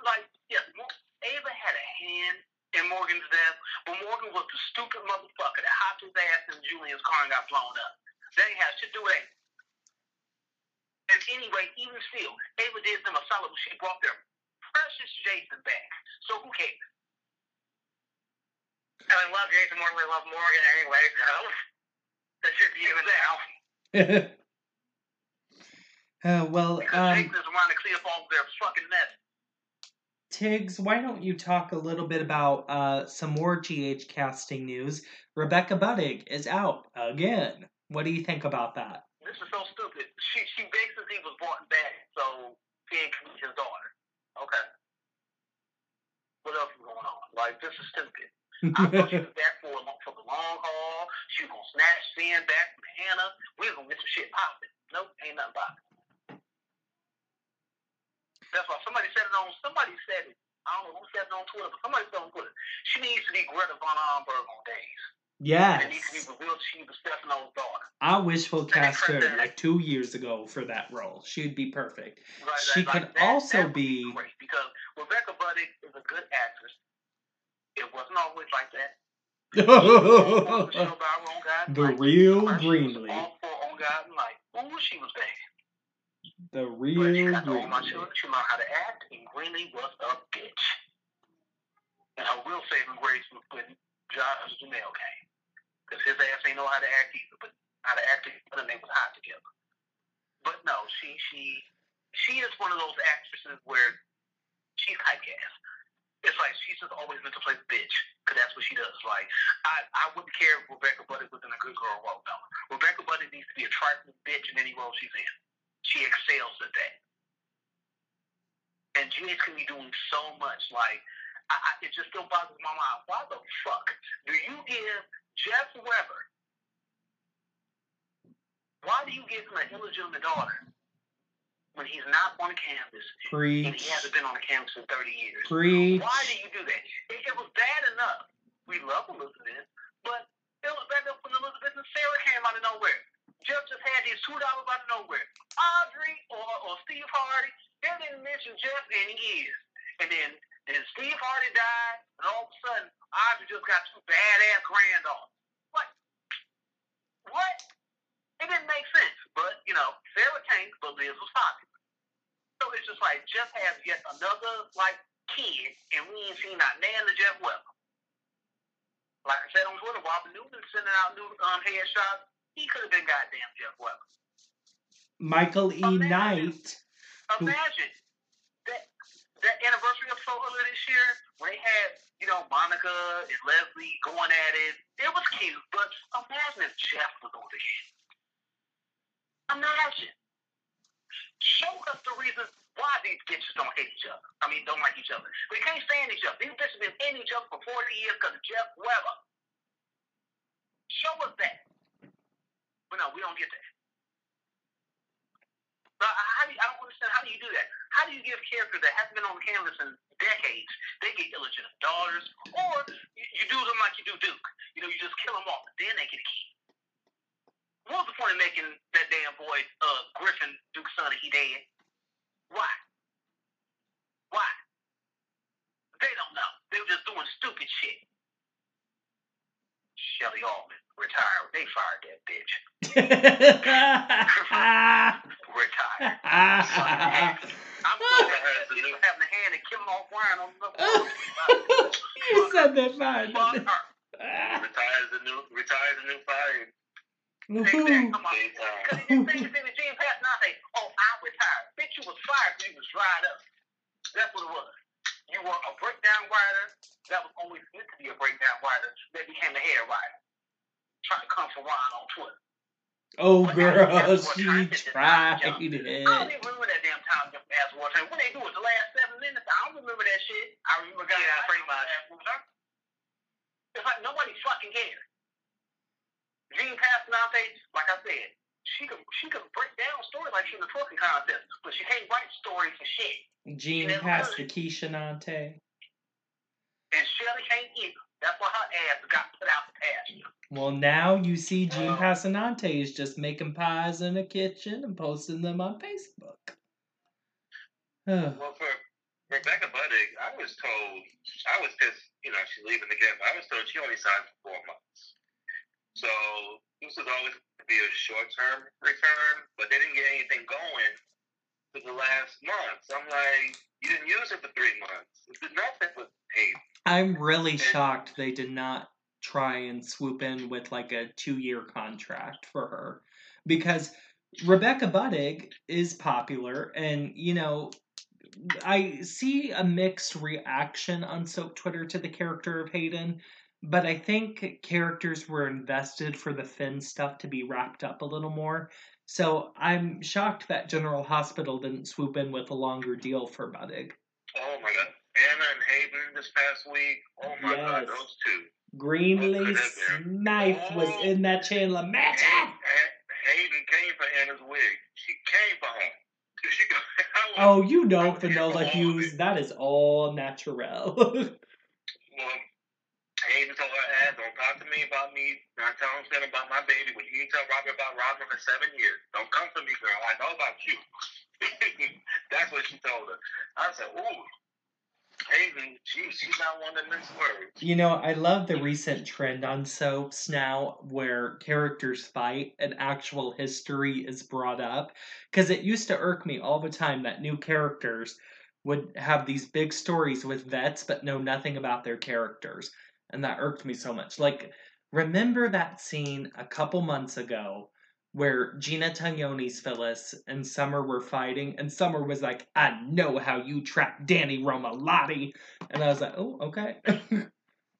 like, yes, Mo- Ava had a hand in Morgan's death, but Morgan was the stupid motherfucker that hopped his ass in Julian's car and got blown up. They ain't had to do with Ava. And anyway, even still, Ava did them a solid when she brought their precious Jason back. So who cares? I mean, love Jason more than we love Morgan anyway, so that should be even out. uh, well, Because um, is around to clear up all their fucking mess. Tiggs, why don't you talk a little bit about uh, some more GH casting news? Rebecca Budig is out again. What do you think about that? This is so stupid. She she basically was brought back so Finn can his daughter. Okay. What else is going on? Like this is stupid. I thought she was back for a, for the long haul. She was gonna snatch Finn back from Hannah. We was gonna get some shit popping. Nope, ain't nothing popping. That's why somebody said it on. Somebody said it. I don't know who said it on Twitter, but somebody said it on Twitter. She needs to be Greta Von Amberg on days. And it needs to be real she was Stefano's daughter. I wishful cast her Princess. like two years ago for that role. She'd be perfect. Right, She right, could like that- also that would be- great because Rebecca Budig is a good actress. It wasn't always like that. She was all for Michelle Bauer on Guiding the real Greenlee. all for on Guiding Light. Ooh, she was bad. The But real she got to my children. She learned how to act, and Greenlee was a bitch. And her real saving grace was when Josh Duhamel came. Because his ass ain't know how to act either, but how to act together, and they was hot together. But no, she she she is one of those actresses where she's typecast. It's like she's just always meant to play the bitch, because that's what she does. Like I I wouldn't care if Rebecca Budig was in a good girl role. No, Rebecca Budig needs to be a trifling bitch in any role she's in. She excels at that. And Genius can be doing so much. Like I, I, it just still boggles my mind. Why the fuck do you give Jeff Weber? Why do you give him an illegitimate daughter when he's not on canvas and he hasn't been on the canvas in 30 years? Preach. Why do you do that? It, it was bad enough. We love Elizabeth, but it was bad enough when Elizabeth and Sarah came out of nowhere. Jeff just had these two dollars out of nowhere. Audrey or, or Steve Hardy, they didn't mention Jeff in years. And then, then Steve Hardy died, and all of a sudden, Audrey just got two badass granddaughters. What? What? It didn't make sense. But, you know, Sarah tanked, but Liz was popular. So it's just like Jeff has yet another, like, kid, and we ain't seen not nan to Jeff Weber. Like I said on Twitter, Robert Newman sending out new um, headshots. He could have been goddamn Jeff Weber. Michael E. Imagine. Knight. Imagine that that anniversary episode earlier this year where they had, you know, Monica and Leslie going at it. It was cute, but imagine if Jeff was on the game. Imagine. Show us the reason why these bitches don't hate each other. I mean, don't like each other. They can't stand each other. These bitches been hating each other for 40 years because of Jeff Weber. Show us that. But no, we don't get that. But how do you, I don't understand. How do you do that? How do you give characters that haven't been on canvas in decades, they get illegitimate daughters, or you, you do them like you do Duke. You know, you just kill them off, and then they get a key. What was the point of making that damn boy uh, Griffin Duke's son he dead. Why? Why? They don't know. They were just doing stupid shit. Shelly Altman retired. They fired that bitch. Retired. I'm you having a hand and killing off Ryan on the said that fine. Fuck her. Retires the new retires the new fire. Exactly. Come on. Daytime. Because uh, you think it's in the Gene Pass now say, oh, I retired. Bitch, you was fired you was dried up. That's what it was. You were a breakdown writer that was always meant to be a breakdown writer that became a hair writer. Trying to come for Ron on Twitter. Oh, But girl, she time it is. tried I it. don't even remember that damn time jump ass war time. When they do it, the last seven minutes, I don't remember that shit. I remember guys. Yeah, pretty much. It's like nobody fucking cares. Jean Passanante, like I said, she could she could break down stories like she's in a twerking contest, but she can't write stories for shit. Jean Never passed could. the Keishanante. And Shelley can't either. That's why her ass got put out the pasture. Well, now you see Jean Wow. Uh-huh. Passanante is just making pies in the kitchen and posting them on Facebook. Ugh. Well, for Rebecca Budig, I was told I was pissed. You know, she's leaving the camp. I was told she only signed for four months. So this was always to be a short-term return, but they didn't get anything going for the last month. So I'm like, you didn't use it for three months. Nothing with paid. I'm really shocked they did not try and swoop in with like a two year contract for her because Rebecca Budig is popular and you know I see a mixed reaction on soap Twitter to the character of Hayden, but I think characters were invested for the Finn stuff to be wrapped up a little more. So I'm shocked that General Hospital didn't swoop in with a longer deal for Budig. Oh my God, Anna and Hayden this past week. Oh my God, Yes. those two. At them. Smythe was Oh. in that Chandler match. Hay- Hay- Hayden came for Anna's wig. She came for her. She go, I was- Oh, you know I would give Fanola all of Hughes. That is all natural. Well, Hayden told her ass, don't talk to me about me, not tell him about my baby, but you can tell Robert about Robert for seven years. Don't come for me, girl. I know about you. That's what she told her. I said, ooh, Hayden, she, she's not one to mince words. you know, I love the recent trend on soaps now where characters fight and actual history is brought up. Because it used to irk me all the time that new characters would have these big stories with vets but know nothing about their characters. And that irked me so much. Like, remember that scene a couple months ago where Gina Tognoni's Phyllis and Summer were fighting, and Summer was like, I know how you trapped Danny Romalotti. And I was like, oh, okay.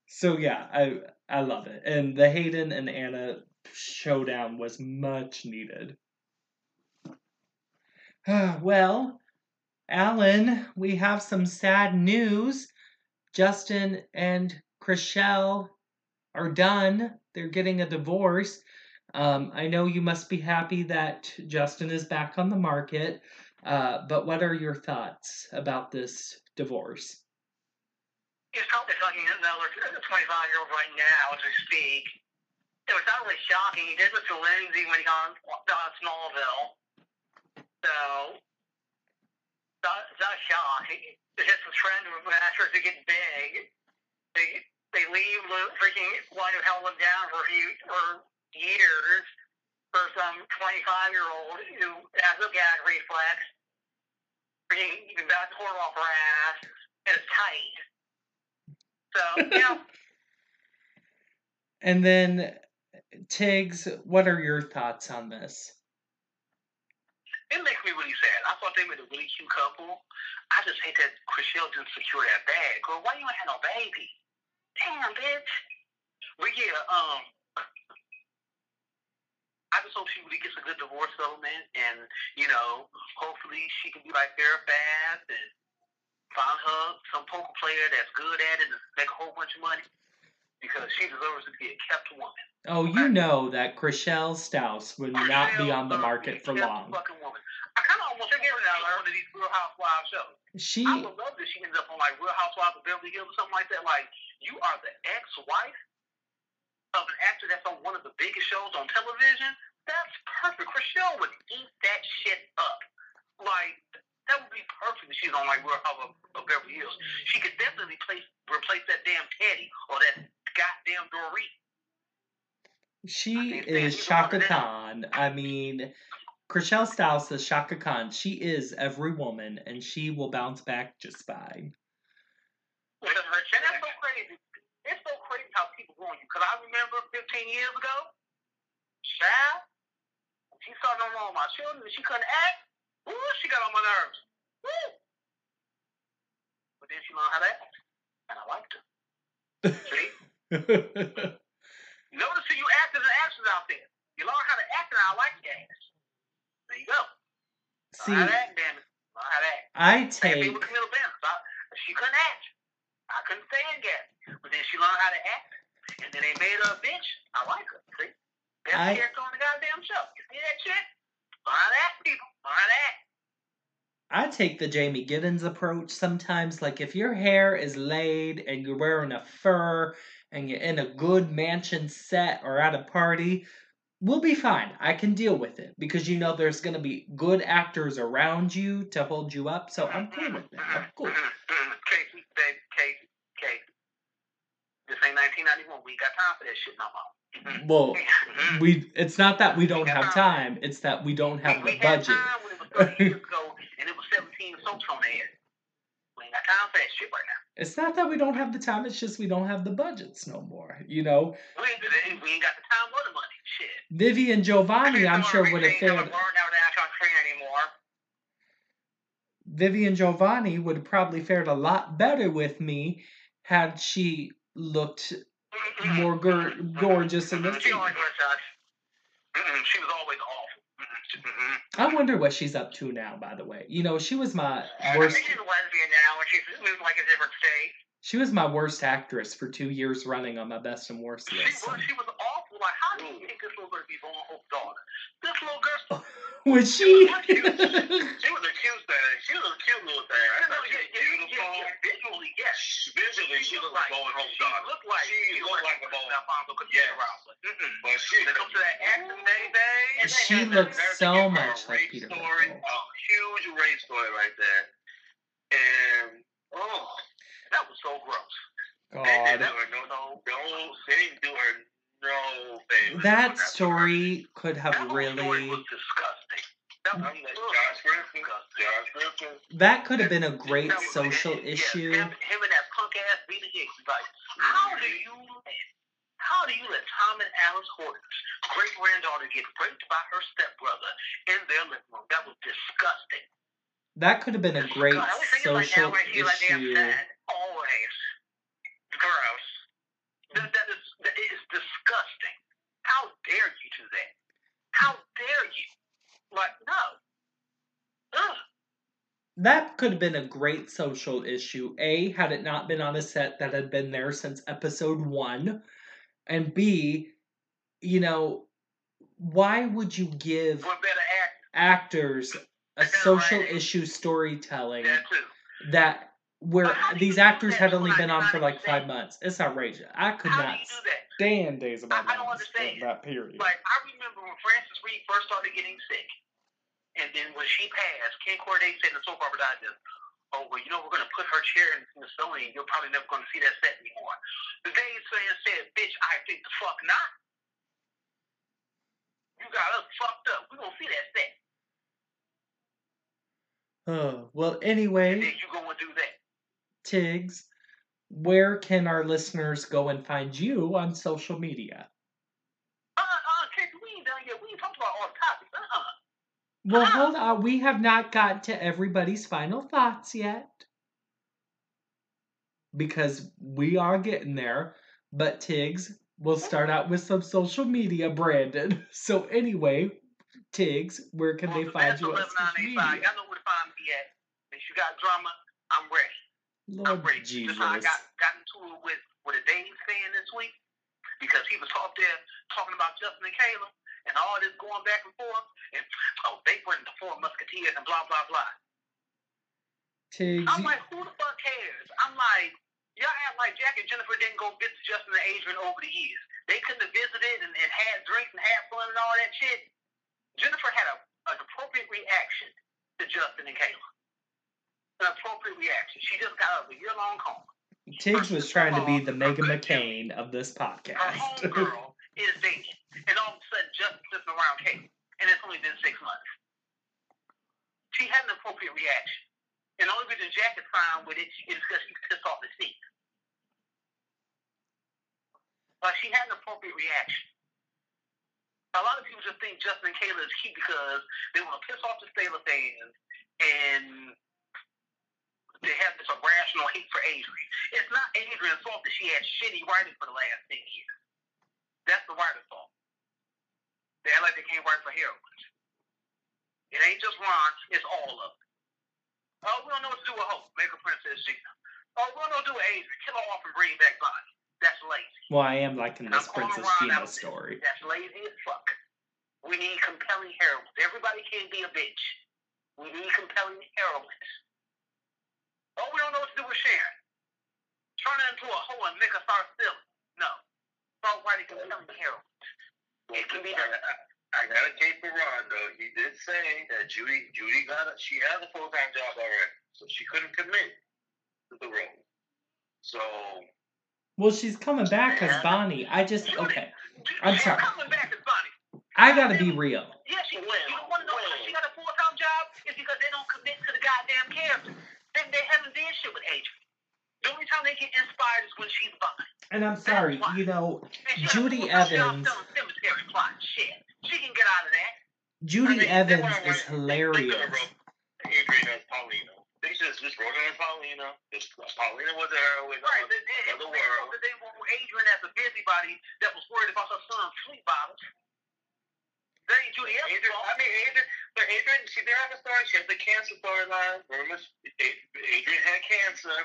so yeah, I I love it. And the Hayden and Anna showdown was much needed. well, Alan, we have some sad news. Justin and Chrishell are done. They're getting a divorce. Um, I know you must be happy that Justin is back on the market, uh, but what are your thoughts about this divorce? He's probably fucking another 25 year old right now as we speak. It was not really shocking. He did this to Lindsay when he got on Smallville. So, not, it's not a shock. It's just of actors who get big. They they leave the freaking one who held them down for a few for years for some 25 year old who has a gag reflex. Freaking, you can back the quarter off her ass and it's tight. So, you know, And then, Tiggs, what are your thoughts on this? It makes me really sad. I thought they made a really cute couple. I just hate that Chrishell didn't secure that bag. Girl, why you ain't had no baby? Damn, bitch. But yeah, um, I just hope she really gets a good divorce settlement, and you know, hopefully she can be like Fairfax and find her some poker player that's good at it and make a whole bunch of money because she deserves to be a kept woman. Oh, you know that Chrishell Stause would not be on the market for deserves to be a long. Fucking woman. I kind of almost think every now one of these Real Housewives shows. She, I would love if she ends up on like Real Housewives of Beverly Hills or something like that. Like you are the ex-wife of an actor that's on one of the biggest shows on television. That's perfect. Chrishell would eat that shit up. like that would be perfect if she's on like Real Housewives of Beverly Hills. Mm-hmm. She could definitely place, replace that damn Teddi or that goddamn Dorit. She is Chaka. Khan. I mean, Chrishell Stiles says Chaka Khan. She is every woman, and she will bounce back just fine. And that's so crazy. It's so crazy how people on you. Because I remember 15 years ago, child, she started on all my children and she couldn't act. Ooh, she got on my nerves. Woo! But then she learned how to act. And I liked her. See? Notice who you actors and actors out there. You learn how to act and I like your ass. There you go. See, Learn how to act, damn it. Learn how to act. I take with Camila Banks. I, she couldn't act. I couldn't stand Gabby. But then she learned how to act. And then they made her a bitch. I like her. See? Best I- character on the goddamn show. You see that shit? Learn to act, people. Learn to act. I take the Jamey Giddens approach sometimes. Like if your hair is laid and you're wearing a fur and you're in a good mansion set or at a party, we'll be fine. I can deal with it because you know there's gonna be good actors around you to hold you up. So I'm cool with that. I'm cool. Casey, babe, Casey, Casey. This ain't 1991. We got time for that shit no more. Well, Mhm. we it's not that we don't have time. It's that we don't have we the budget. time when it was 30 years ago and it was 17 soaps on the air. We ain't got time for that shit right now. It's not that we don't have the time. It's just we don't have the budgets no more. You know, We ain't, we ain't got the time or the money. Shit. Vivian Jovanni, I'm sure would have They don't fared. learn how to act on screen anymore. Vivian Jovanni would have probably fared a lot better with me had she looked more gor- gorgeous in this. Mm-hmm. She like. She was always awful. Mm-mm. I wonder what she's up to now. By the way, you know, she was my worst. I think she's a lesbian now, and she's moved like a different state. She was my worst actress for two years running on my best and worst She list. was, she was awful. Like, how do you think this little girl be born Hope's daughter? This little girl. Was she? She was a cute thing. She was a cute little thing. I No, thought she yeah, was yeah, yeah, beautiful. yeah, visually, yes. Visually, she looked like Bowen Hope's She daughter. looked like She looked like a Bowen. Alfonso could Yes. Mm-hmm. Mm-hmm. but she When it comes to that acting, baby. And She looks so give her a much like rape Peter Story, a huge rape story right there. And oh, That was so gross. they didn't God, her no, no, no, they didn't do her no favors. that on story. story could have That whole story really. was disgusting. That was I'm like Josh Griffin. Josh Griffin. That could have been a great was- social yeah, issue. Him, him and that punk ass Beta Hicks. Like, how do mm-hmm. you let, how do you let Tom and Alice Horton's great granddaughter get raped by her stepbrother in their living room? That was disgusting. That could have been a great God, I always think like social that when she's like damn issue. sad. Always. Gross. That, that is that is disgusting. How dare you do that? How dare you? Like, no. Ugh. That could have been a great social issue. A, had it not been on a set that had been there since episode one. And B, you know, why would you give act actors a social issue storytelling that that where But how do these actors had only been on for like five months? It's outrageous. I could How not do you that? stand days of my I- I don't understand. that period. Like I remember when Frances Reid first started getting sick, and then when she passed, Ken Corday said in the soap opera digest, "Oh well, you know we're going to put her chair in the Smithsonian. You're probably never going to see that set anymore." The Days fan said, "Bitch, I think the fuck not. You got us fucked up. We gonna see that set, Oh, well, and anyway, then you go and do that." Tiggs, where can our listeners go and find you on social media? Uh, uh, Casey, we ain't done. We talked about all the topics. Uh, uh Well, hold on. We have not gotten to everybody's final thoughts yet. Because we are getting there. But Tiggs, we'll start out with some social media, Brandon. So anyway, Tiggs, where can they Well, find you on social media? Y'all know where to find me at. If you got drama, I'm ready. I'm Lord ready. Jesus. Just how I got got into it with with a Danes fan this week because he was up there talking about Justin and Caleb and all this going back and forth and oh they bring the four musketeers and blah blah blah. Tiggs, I'm like, who the fuck cares? I'm like, y'all act like Jack and Jennifer didn't go visit Justin and Adrienne over the years. They couldn't have visited and, and had drinks and had fun and all that shit. Jennifer had a, an appropriate reaction to Justin and Kayla. An appropriate reaction. She just got out of a year long coma. Tiggs was trying to be the Meghan McCain of this podcast. Her homegirl is dating. And all of a sudden, Justin sitting around Kayla. And it's only been six months. She had an appropriate reaction. And the only reason Jack is fine with it is because she pissed off the seat. But she had an appropriate reaction. A lot of people just think Justin and Kayla is cute because they want to piss off the Sailor fans and they have this irrational hate for Adrienne. It's not Adrienne's fault that she had shitty writing for the last 10 years. That's the writer's fault. They act like they can't write for heroines. It ain't just Ron, it's all of them. Oh, we don't know what to do with Hope. Make her Princess Gina. Oh, we don't know what to do with Adrienne. Kill her off and bring back Bonnie. That's lazy. Well, I am liking this Princess Ron Gina out this. story. That's lazy as fuck. We need compelling heroines. Everybody can't be a bitch. We need compelling heroines. Oh, we don't know what to do with Sharon. Turn her into a hoe and make her start stealing. No. Start writing compelling heroines. It can be done. I got a case for Ron though. He did say that Judy Judy got a, she has a full time job already, so she couldn't commit to the role. So Well, she's coming back as Bonnie. I just okay. I'm She's sorry. coming back as Bonnie. I gotta be real. Yeah, she, you don't want to know why she got a full time job? It's because they don't commit to the goddamn character. They, they haven't did shit with Adrienne. The only time they get inspired is when she's Bonnie. And I'm sorry, you know, And she got a Judi Evans. cemetery plot shit. She can get out of that. Judy I mean, they Evans is They hilarious. could Adrienne as Paulina. They should have just wrote her as Paulina. Just Paulina was a heroine. Right. Uh, they, they, of the world. they, they want Adrienne as a busybody that was worried about her son's sleep bottles. Ain't Judy Adrienne. I mean, Adrienne, but Adrienne, she did have a story. She had the cancer storyline. Remember, Adrienne had cancer.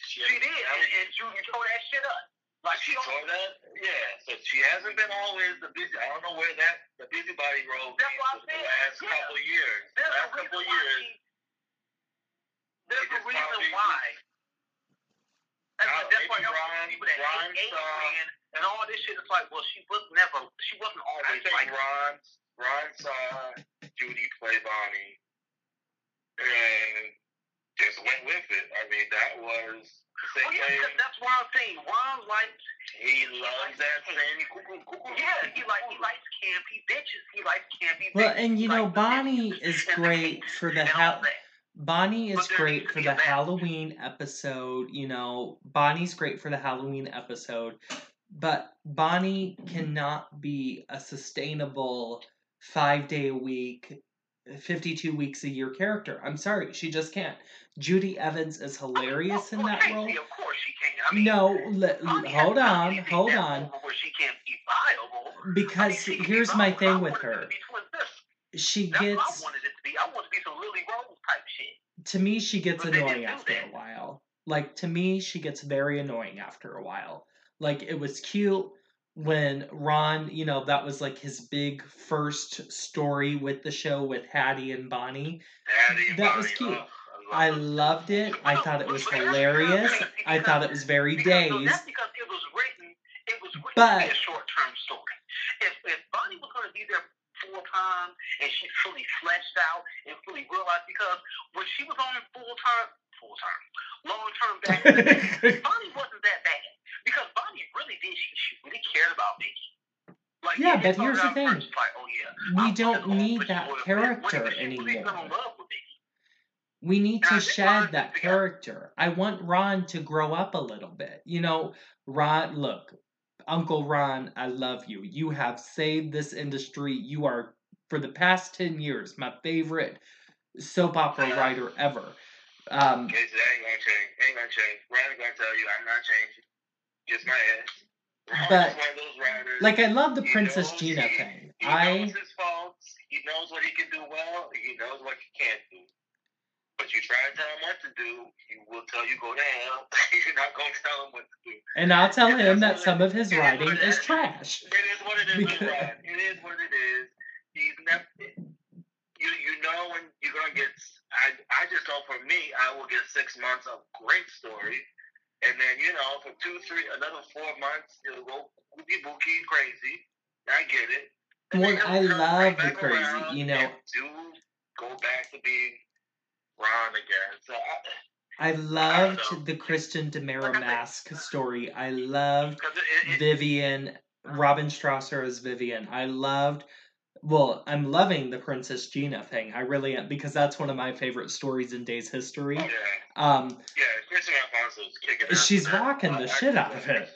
She, She did, and, and Judy tore that shit up. Like She she saw that, yeah. So she hasn't been always the busy. I don't know where that the busybody role That's what I for the last yeah. couple of years. The There's last couple of years. There's a reason why. That's, I why- don't that's why y'all Ron- people that Ron hate Adrienne and all this shit. It's like, well, she was never, she wasn't I always think like. Ron Ron saw Judy play Bonnie and just went with it. I mean, that was the same Well, yeah, way because that's Ron thing. Ron likes, he loves that Sandy cuckoo cuckoo. yeah, he like he likes campy bitches. He likes campy. Well, bitches. and you know, Bonnie is great for the and all hell. Bonnie is great for the. Halloween episode. You know, Bonnie's great for the Halloween episode, but Bonnie cannot be a sustainable five day a week, 52 weeks a year character. I'm sorry, she just can't. Judi Evans is hilarious in Well, that Casey, role. Of course she can. I mean, No, hold on, hold on. Where she can't be viable. I mean, Because can be here's my. I thing with her. to be twin sisters. She That's gets. what I wanted it to be. I wanted it to be some Lily Rose type shit. to me she gets But annoying after a while like to me she gets very annoying after a while like it was cute when ron you know that was like his big first story with the show with hattie and bonnie Hattie and That was cute. oh, i I love it. loved it i thought it was hilarious i thought it was very Because, no, dazed that's because it was written. It was written But- to be a short-term story. If if Bonnie was going to be there full time and she fully fleshed out and fully realized, because when she was on full time, full time, long term back in the day, Bonnie wasn't that bad because Bonnie really did. She, she really cared about Vicky. Like, Yeah, but here's the thing. first like, oh, yeah, we I'm don't need that character when she really fell in anymore love with Vicky. we need And to shed that character. I want Ron to grow up a little bit. You know, Ron, look, Uncle Ron, I love you. You have saved this industry. You are, for the past 10 years, my favorite soap opera writer ever. Um, Casey, that ain't gonna change. Ain't gonna change. Ron's gonna tell you I'm not changing. Just my ass. But, is one of those writers. like, I love the He Princess knows Gina he- thing. He I, knows his faults. He knows what he can do well. He knows what he can't do. But you try to tell him what to do, he will tell you go to hell. You're not gonna tell him what to do. and I'll tell And him that some of his writing it is is. trash. It is what it is. Because... It is what it is. He's never. You you know when you're gonna get. I I just know for me, I will get six months of great story, and then you know for two three another four months it'll go boogie boogie crazy. I get it. And Well, I love the crazy, you know. Do go back to being Ron again. So I, I loved know. the Kristen DiMera Like I mask story. I loved it, it, Vivian, Robin Strasser as Vivian. I loved, well, I'm loving the Princess Gina thing. I really am because that's one of my favorite stories in Day's history. yeah, Um, yeah. Kristian Alfonso's kicking. She's in rocking the I- I shit out love of it.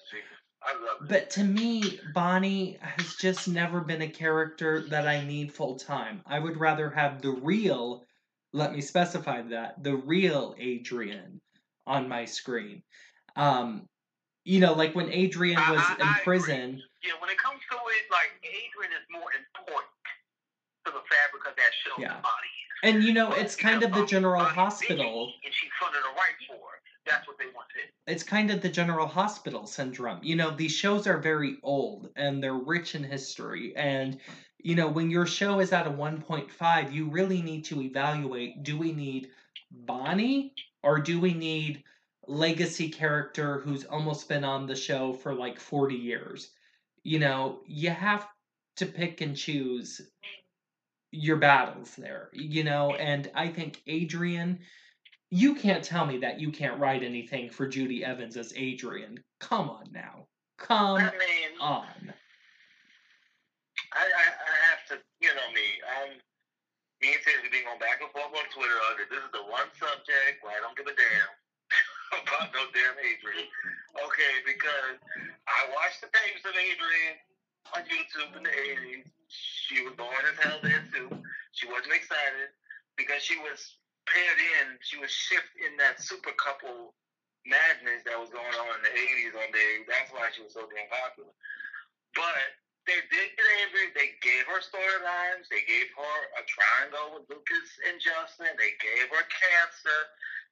I love but to me, Bonnie has just never been a character that I need full time. I would rather have the real, let me specify that, the real Adrienne on my screen. Um, you know, like when Adrienne was I- in I agree. prison. yeah, when it comes to it, like Adrienne is more important to the fabric of that Yeah. is. And you know, it's kind of the General Hospital. And she's funded a right for it. That's what they wanted. It's kind of the General Hospital syndrome. You know, these shows are very old and they're rich in history. And, you know, when your show is at a 1.5, you really need to evaluate do we need Bonnie or do we need legacy character who's almost been on the show for like 40 years? You know, you have to pick and choose your battles there, you know, and I think Adrienne you can't tell me that you can't write anything for Judi Evans as Adrienne. Come on now. Come I mean, on. I, I, I have to, you know me. Um, me and Taylor been going back and forth on Twitter. Under this is the one subject where I don't give a damn about no damn Adrienne. Okay, because I watched the tapes of Adrienne on YouTube in the '80s. She was born as hell there too. She wasn't excited because she was paired in. She was shipped in that super couple madness that was going on in the '80s on there. That's why she was so damn popular. But they did get Avery. They gave her storylines. They gave her a triangle with Lucas and Justin. They gave her cancer.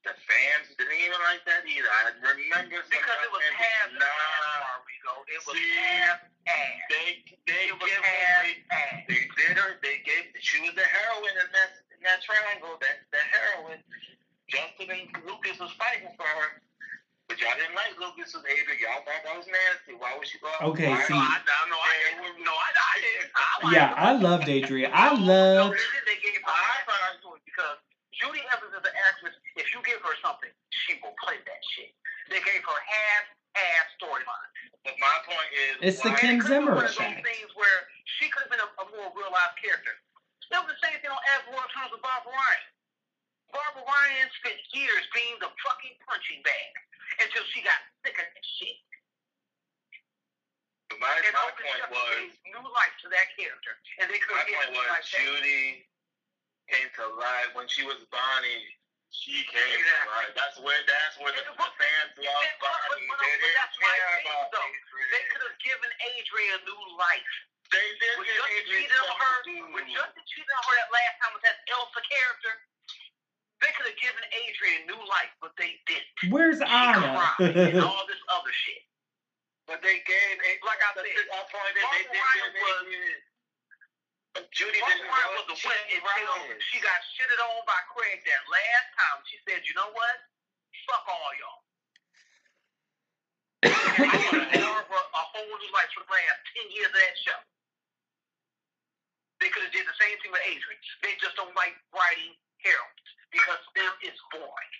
The fans didn't even like that either. I remember Because it was half not. Rico. It was See? half ass. They they It was give half her, they, ass. they did her. They gave she was the heroine in that in that triangle. That the heroine. Justin and Lucas was fighting for her. But y'all didn't like Lucas with Avery. Y'all thought that was nasty. Why would she go out? Okay, Why- see- No, I, I, no, I didn't. No, I, I. I Yeah. I loved Adrienne. I No, loved. they gave her high to it because Judi Evans is an actress. If you give her something, she will play that shit. They gave her half-ass storyline. But my point is, It's the why- Kim And it could've been Zimmer one of those effect. things where she could have been a, a more real-life character. It was the same thing on As War in terms of Barbara Ryan. Barbara Ryan spent years being the fucking punching bag until she got sick of that shit. But my, And my opened point up was, gave new life to that character. And they could my have point given was, like that. Judy came to life when she was Bonnie. She came to Exactly. life. That's where that's where the, And the fans love and- but- but- Bonnie. but- They but didn't that's my care thing, about though. Adrienne. They could have given Adrienne new life. They did When give Justin Adrienne cheated on stuff her, to do. when Justin cheated on her that last time with that Elsa character, they could have given Adrienne new life, but they didn't. Where's She cried and Anna? all this other shit. But they gave it Like I the, said, our point is they Barbara did Ryan give was- Adrienne. But Judy Barbara didn't Ryan know was the she win until was. she got shitted on by Craig that last time. She said, you know what? Fuck all y'all. And they could have given her a whole new life for the last 10 years of that show. They could have did the same thing with Adrian. They just don't like writing heroines because them is boring.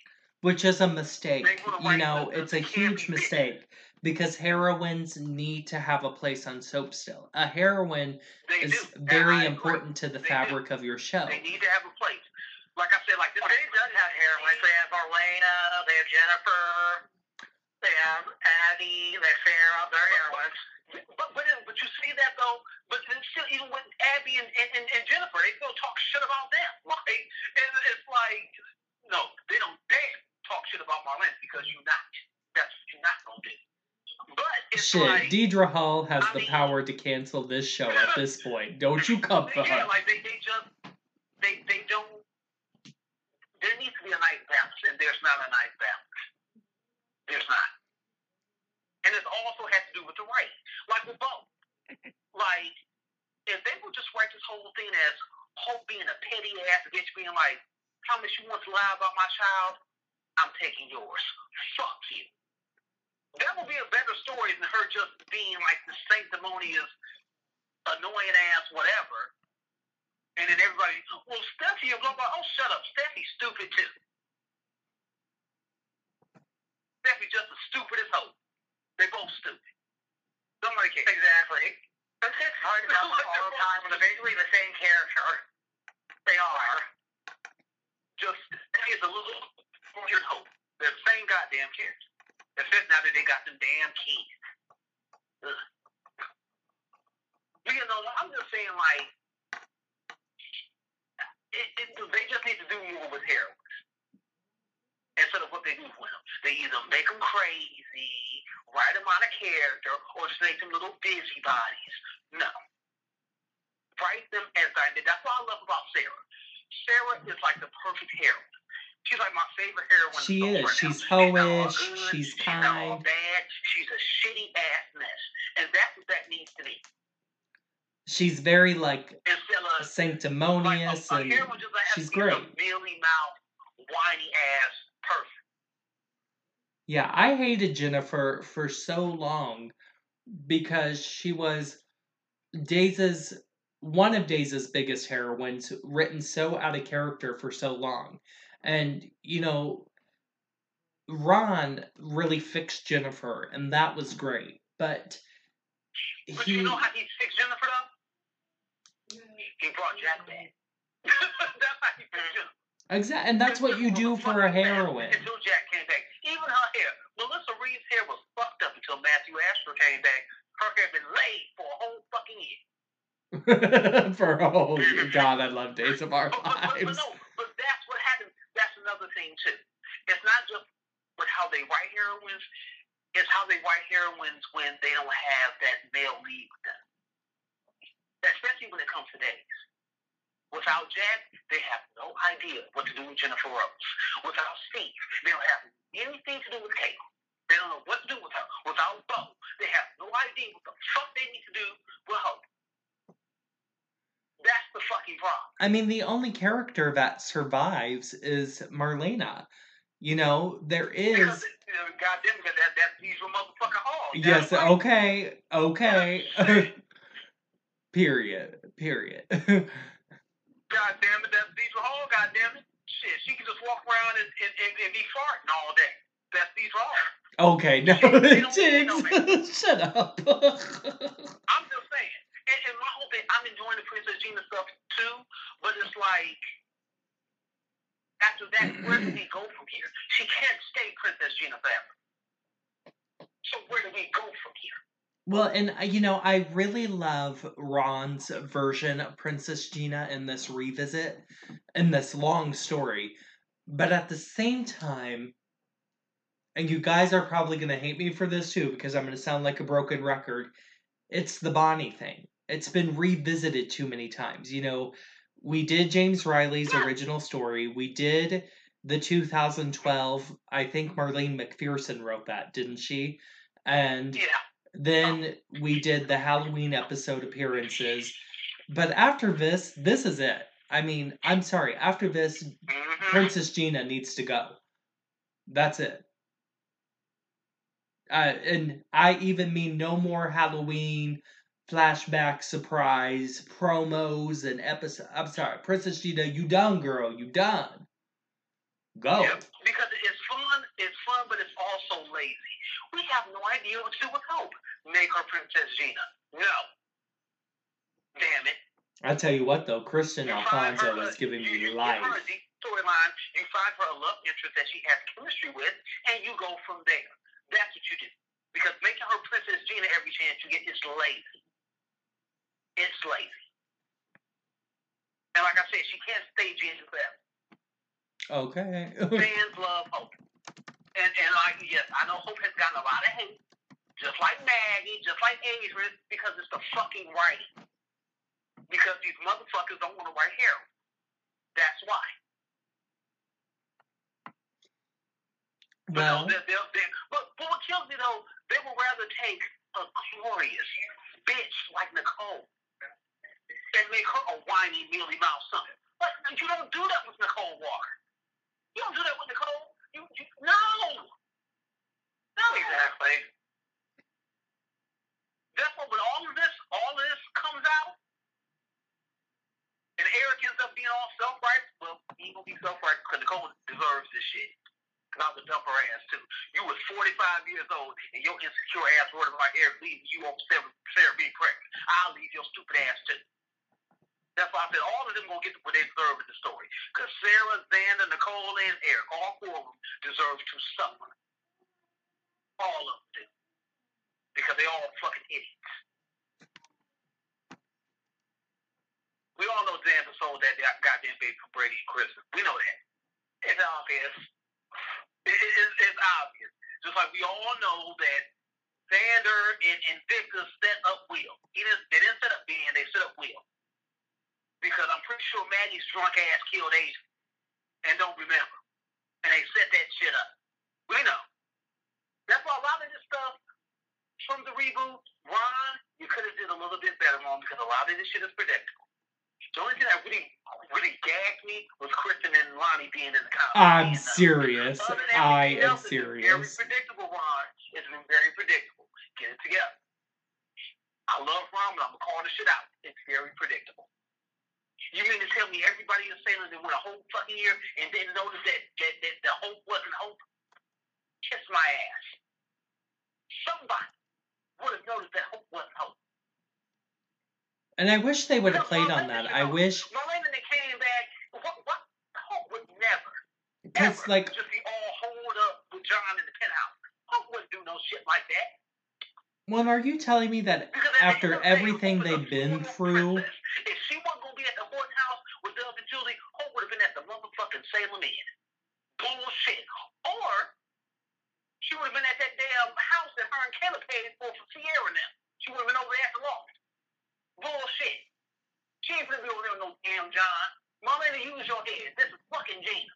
Which is a mistake. You know, it's a huge mistake because heroines need to have a place on soap still. A heroine They is do. Very important to the They do. fabric of your show. They need to have a place. Like I said, like this. They does have heroines. They have Elena. They have Jennifer. They have Addie. They have Sarah. They're heroines. But but but you see that though. But then still, even with Abby and, and, and, and Jennifer, they still talk shit about them. Like and it's like no, they don't dare talk shit about Marlene because you're not. That's what you're not gonna do. But it's Shit, like Deidre Hall has I the mean- power to cancel this show at this point. Don't you come for yeah, her. like they, they just they they don't. There needs to be a nice balance, and there's not a nice balance. There's not, and it also has to do with the writing. Like with both, like if they would just write this whole thing as Hope being a petty ass bitch, being like, "How much you want to lie about my child? I'm taking yours. Fuck you." that would be a better story than her just being like the sanctimonious, annoying ass, whatever. And then everybody, well, Steffy will go by, oh, shut up. Steffy's stupid too. Steffy's just the stupidest hoe. They both stupid. Somebody can. Exactly. That's just hard about all the time. They're basically the same character. They are. Just, Steffy is a little weird hoe. They're the same goddamn character. Especially now that they got them damn kids. Ugh. You know, I'm just saying, like, it, it, they just need to do more with heroines instead of what they do with them. They either make them crazy, write them out of character, or just make them little busybodies. No. Write them as I did. That's what I love about Sarah. Sarah is like the perfect heroine. She's like my favorite heroine. She is. She's right now. hoish. She's. She's She's kind. bad. She's a shitty ass mess, and that's what that needs to be. She's very like of like a, sanctimonious a and like she's great. mealy mouth, whiny ass person. Yeah, I hated Jennifer for so long because she was Daze's one of Daze's biggest heroines, written so out of character for so long. And, you know, Ron really fixed Jennifer, and that was great. But But he you know how he fixed Jennifer though? He brought Jack back. that's how he fixed Jennifer. exactly, and that's what you do for a heroine. Until Jack came back. Even her hair. Melissa Reeves' hair was fucked up until Matthew Ashford came back. Her hair had been laid for a whole fucking year. for oh God, I love Days of Our But, but, but, but Lives. no, but that's what happened. That's another thing too. It's not just with how they write heroines. It's how they write heroines when they don't have that male lead with them. Especially when it comes to days. Without Jack, they have no idea what to do with Jennifer Rose. Without Steve, they don't have anything to do with Kayla. They don't know what to do with her. Without Bo, they have no idea what the fuck they need to do with Hope. That's the fucking problem. I mean, the only character that survives is Marlena. You know, there is. Because you know, goddamn, that that's these were motherfucking hall. Yes, right. okay, okay. period, period. God damn it, that's Deidre Hall, god damn it. Shit, she can just walk around and, and, and, and be farting all day. That's Deidre Hall. okay, no, They don't need no Tiggs, shut up. I'm just saying. And, and my whole thing, I'm enjoying the Princess Gina stuff too, but it's like, after that, where do we go from here? She can't stay Princess Gina forever. So where do we go from here? Well, and uh, you know, I really love Ron's version of Princess Gina in this revisit, in this long story. But at the same time, and you guys are probably going to hate me for this too, because I'm going to sound like a broken record. It's the Bonnie thing. It's been revisited too many times. You know, we did James Reilly's original story. We did the 2012. I think Marlene McPherson wrote that, didn't she? And Yeah. then we did the Halloween episode appearances. But after this, this is it. I mean, I'm sorry. After this, Mm-hmm. Princess Gina needs to go. That's it. Uh, and I even mean no more Halloween flashback surprise promos and episode. I'm sorry, Princess Gina, you done, girl. You done. Go. Yep. Because it's fun, it's fun, but it's also lazy. We have no idea what to do with Hope. Make her Princess Gina. No. Damn it. I tell you what, though, Kristian Alfonso is giving you, me life. Storyline. You find her a love interest that she has chemistry with, and you go from there. That's what you do. Because making her Princess Gina every chance you get is lazy. It's lazy. And like I said, she can't stay Gina forever. Okay. Fans love Hope. And and like yes, I know Hope has gotten a lot of hate, just like Maggie, just like Adrienne, because it's the fucking writing. Because these motherfuckers don't want to write heroine. That's why. Well, no, they're, they're, they're, but, but what kills me though, they would rather take a glorious bitch like Nicole and make her a whiny, mealy mouth something. But you don't do that with Nicole Walker. You don't do that with Nicole. You, you no, no. Exactly. What when all of this, all of this comes out, and Eric ends up being all self-righteous. Well, he gonna be self-righteous because Nicole deserves this shit. Cause I would dump her ass too. You was 45 years old and your insecure ass worried about Eric leaving you on Sarah, Sarah being pregnant. I'll leave your stupid ass too. That's why I said all of them gonna get what they deserve in the story. Because Sarah, Xander, Nicole, and Eric, all four of them deserve to suffer. All of them. Because they all fucking idiots. We all know Xander sold that goddamn baby for Brady and Kristen. We know that. It's obvious. It, it, it's, it's obvious. Just like we all know that Xander and, and Victor set up Will. He didn't, they didn't set up Ben, they set up Will. Because I'm pretty sure Maggie's drunk ass killed Asia and don't remember. And they set that shit up. We know. That's why a lot of this stuff from the reboot, Ron, you could have did a little bit better on because a lot of this shit is predictable. The only thing that really, really gagged me was Kristen and Lani being in the comic. I'm serious. I am it's Very serious. predictable, Ron. It's been very predictable. Get it together. I love Ron, but I'm gonna call this shit out. It's very predictable. You mean to tell me everybody in Salem that went a whole fucking year and didn't notice that, that, that the hope wasn't hope? Kiss my ass. Somebody would have noticed that hope wasn't hope. And I wish they would have played on that. I wish, that came back. What? What? Hope would never. because like, just be all holed up with John in the penthouse. Hope wouldn't do no shit like that. Well, are you telling me that after everything Hope was a they've been through, if she wasn't gonna be at the Horton house with Doug and Julie, Hope would have been at the motherfucking Salem Inn. Bullshit. Or she would have been at that damn house that her and Kayla paid for for Ciara now. She would have been over there at the loft. Bullshit. She ain't gonna be over there with no damn John. Marlena, use your head. This is fucking Gina.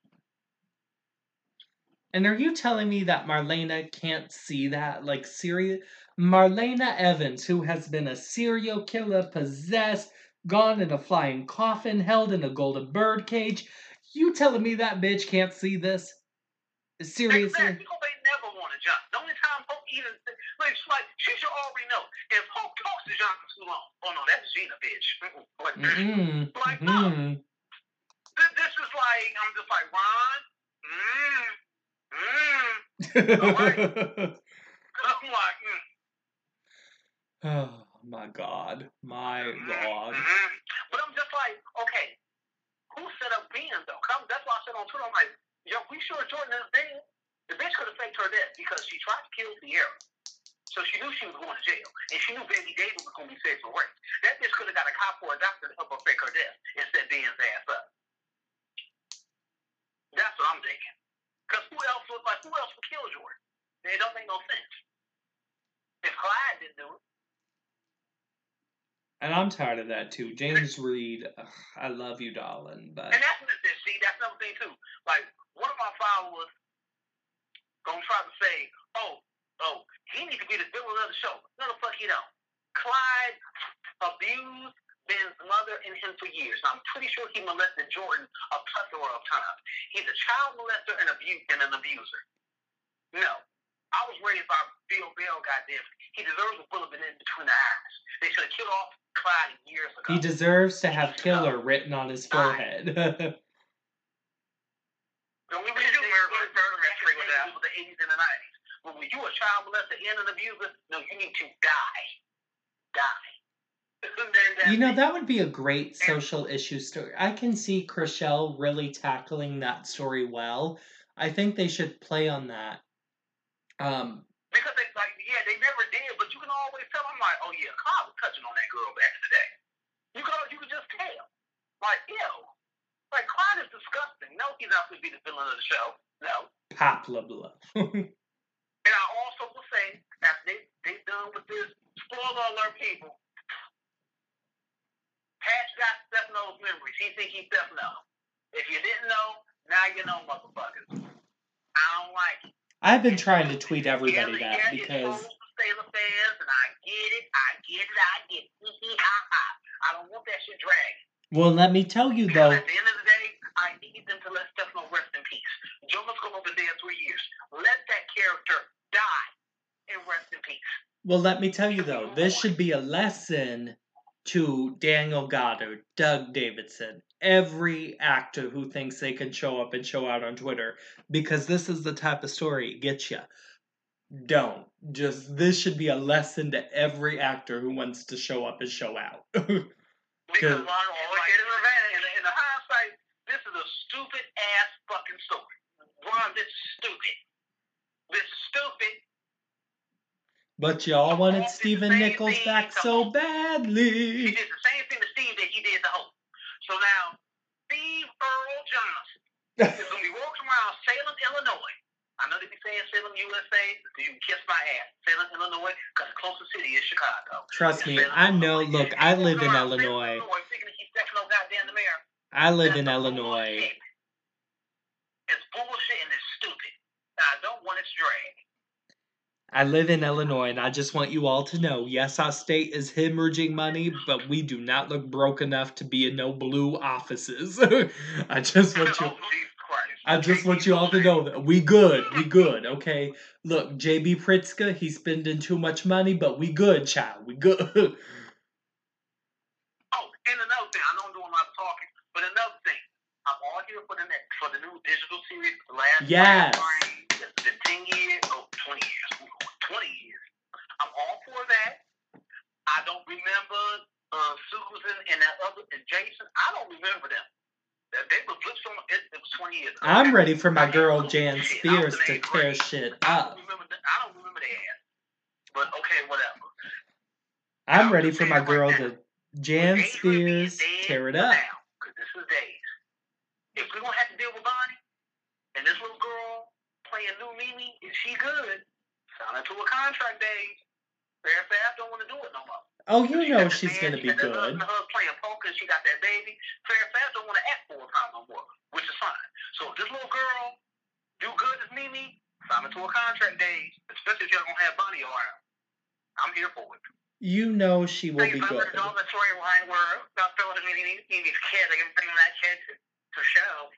and are you telling me that Marlena can't see that? Like, serious? Marlena Evans, who has been a serial killer, possessed, gone in a flying coffin, held in a golden bird cage. You telling me that bitch can't see this? Seriously? Exactly. Hope ain't never wanted John. The only time Hope even like, like she should already know. If Hope talks to John too long, oh no, that's Gina, bitch. Like, Mm-mm. Like, no. Mm-mm. this, is like I'm just like Ron. Mm, mm. I'm like, mm, oh my god. My mm, god. mm. But I'm just like, okay, who set up Ben though? Come, that's why I said on Twitter, I'm like, yo, we sure Jordan is dead. The bitch could have faked her death because she tried to kill Ciara. So she knew she was going to jail. And she knew baby David was going to be safe for Rafe. That bitch could have got a cop or a doctor to help her fake her death and set Ben's ass up. That's what I'm thinking. Because who else would, like, who else would kill Jordan? It don't make no sense. If Clyde didn't do it, And I'm tired of that too. James Read, ugh, I love you, darling, but And that's that- see, that's another thing too. Like one of my followers gonna try to say, "Oh, oh, he needs to be the villain of the show." No, the fuck he don't. Clyde abused Ben's mother and him for years. I'm pretty sure he molested Jordan a plethora of times. He's a child molester and abuse and an abuser. No. I was raised by Bill Bell, goddamn. He deserves a bullet in between the eyes. They should have killed off Clyde years ago. he deserves to have killer uh, written on his forehead. The only reason they murder, murder mystery was that the 80s and the 90s. But when you a child molester and an abuser, no, you need to die. Die. you know, that would be a great social issue story. I can see Chrishell really tackling that story well. I think they should play on that. Um, Because they, like, yeah, they never did, but you can always tell them, like, oh, yeah, Clyde was touching on that girl back in the day. You can, you can just tell. Like, ew. Like, Clyde is disgusting. No, he's not going to be the villain of the show. No. pop blah blah. And I also will say, after they, they done with this, spoiler alert, people, Patch got Stefano's memories. He think he's Stefano. If you didn't know, now you know, motherfuckers. I don't like it. I've been trying to tweet everybody that because well, let me tell you though. at the end of the day, I need them to let Stefano rest in peace. Been dead three years. Let that character die and rest in peace. Well, let me tell you though. This should be a lesson to Daniel Goddard, Doug Davidson, every actor who thinks they can show up and show out on Twitter, because this is the type of story it gets you. Don't. Just this should be a lesson to every actor who wants to show up and show out. Because. Ron always get revenge. In, in the hindsight, this is a stupid ass fucking story. Ron, this is stupid. This is stupid. But y'all wanted Stephen Nichols back so Hulk. He badly. did the same thing to Steve that he did to Hope. So now, Steve Earl Johnson is going to be walking around Salem, Illinois. I know they be saying Salem, USA. Do you can kiss my ass. Salem, Illinois, because the closest city is Chicago. Trust me, Salem, I know. Illinois. Look, I live in walking around Salem, Illinois. Illinois, thinking that he's Stefano goddamn DiMera. I live in Illinois. bullshit. It's bullshit and it's stupid. And I don't want its drag. I live in Illinois, and I just want you all to know yes, our state is hemorrhaging money, but we do not look broke enough to be in no blue offices. I just want you. oh. I just want you all to know that we good, we good, okay? Look, JB Pritzker, he's spending too much money, but we good, child, we good. Oh, and another thing, I know I'm doing a lot of talking, but another thing, I'm all here for the next for the new digital series, The Last Yes. Train. It's 10 years, oh, 20 years, 20 years. I'm all for that. I don't remember uh, Susan and that other, and Jason. I don't remember them. They- They were flips on, it, it was 20 years. I'm ready for my I girl Jan. Spears to tear shit I up. don't remember. I don't remember their ass. But okay, whatever. I'm ready for my girl to Jan Days Spears tear it up. Now, because this is days. If we're gonna have to deal with Bonnie and this little girl playing new Mimi, is she good? Sign to a contract, Fath don't want to do it no more. Oh, you She know she's gonna she be good. her playing poker, she got that baby. Farah Fath don't want to act full time no more, which is fine. So if this little girl do good as Mimi, sign her to a contract. Especially if you're gonna have Bonnie around. I'm here for it. You know she will Thank be good. the the storyline where about Philip and meeting these kids. I can bring that kid to, to show.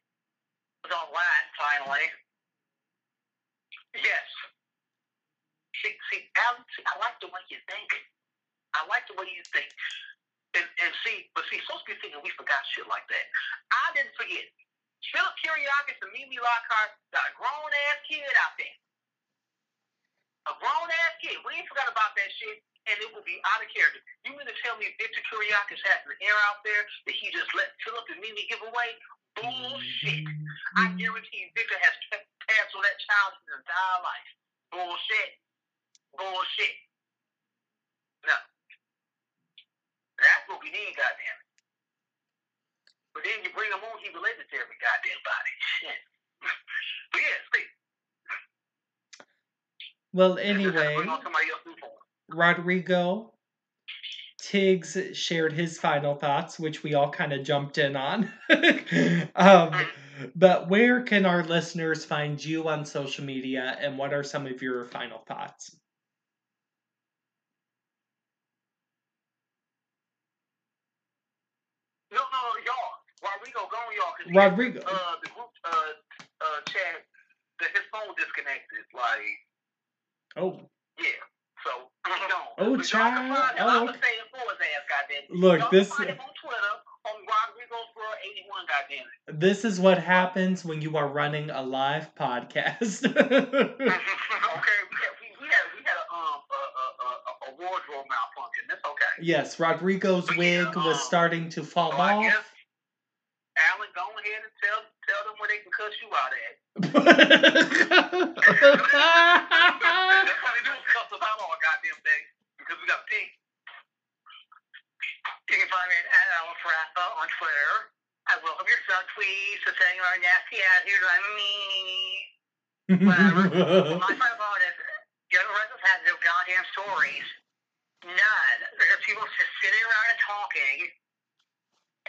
With all that, finally. Yes. See, see, Alex, I like the way you think. I like the way you think. And, and see, but see, supposed to be thinking we forgot shit like that. I didn't forget. Philip Kiriakis and Mimi Lockhart got a grown ass kid out there. A grown ass kid. We ain't forgot about that shit, and it will be out of character. You mean to tell me Victor Kiriakis has an heir out there that he just let Philip and Mimi give away? Bullshit. I mm-hmm. guarantee Victor has kept tabs on that child his entire life. Bullshit. Bullshit. No. That's what we need, goddamn it. But then you bring him on, he related to every goddamn body. Shit. but yeah, see. Well, Just have to anyway, Bring on somebody else new for him. Rodrigo Tiggs shared his final thoughts, which we all kind of jumped in on. um, but where can our listeners find you on social media, and what are some of your final thoughts? No, no, no, y'all. Rodrigo, y'all. 'cause Rodrigo. Uh, the group uh, uh, chat, the, his phone disconnected. Like, Oh, yeah. So. Oh, child. Oh, okay. gonna say it for his ass, goddamn. Look, y'all this- Can find him on Twitter World 81, goddamn it. this is what happens when you are running a live podcast. okay, we had we, we had we had a um a, a, a, a wardrobe malfunction. That's okay. yes, Rodrigo's wig was starting to fall So off. guess Alan, go ahead and tell tell them where they can cuss you out at. That's what they do, cuss us out all goddamn day because we got pink. You can find me at Alan Frappa on Twitter. I welcome your subtweets to saying our nasty attitude on me. Whatever. My final thought is, young residents have no goddamn stories. None. They're just people just sitting around and talking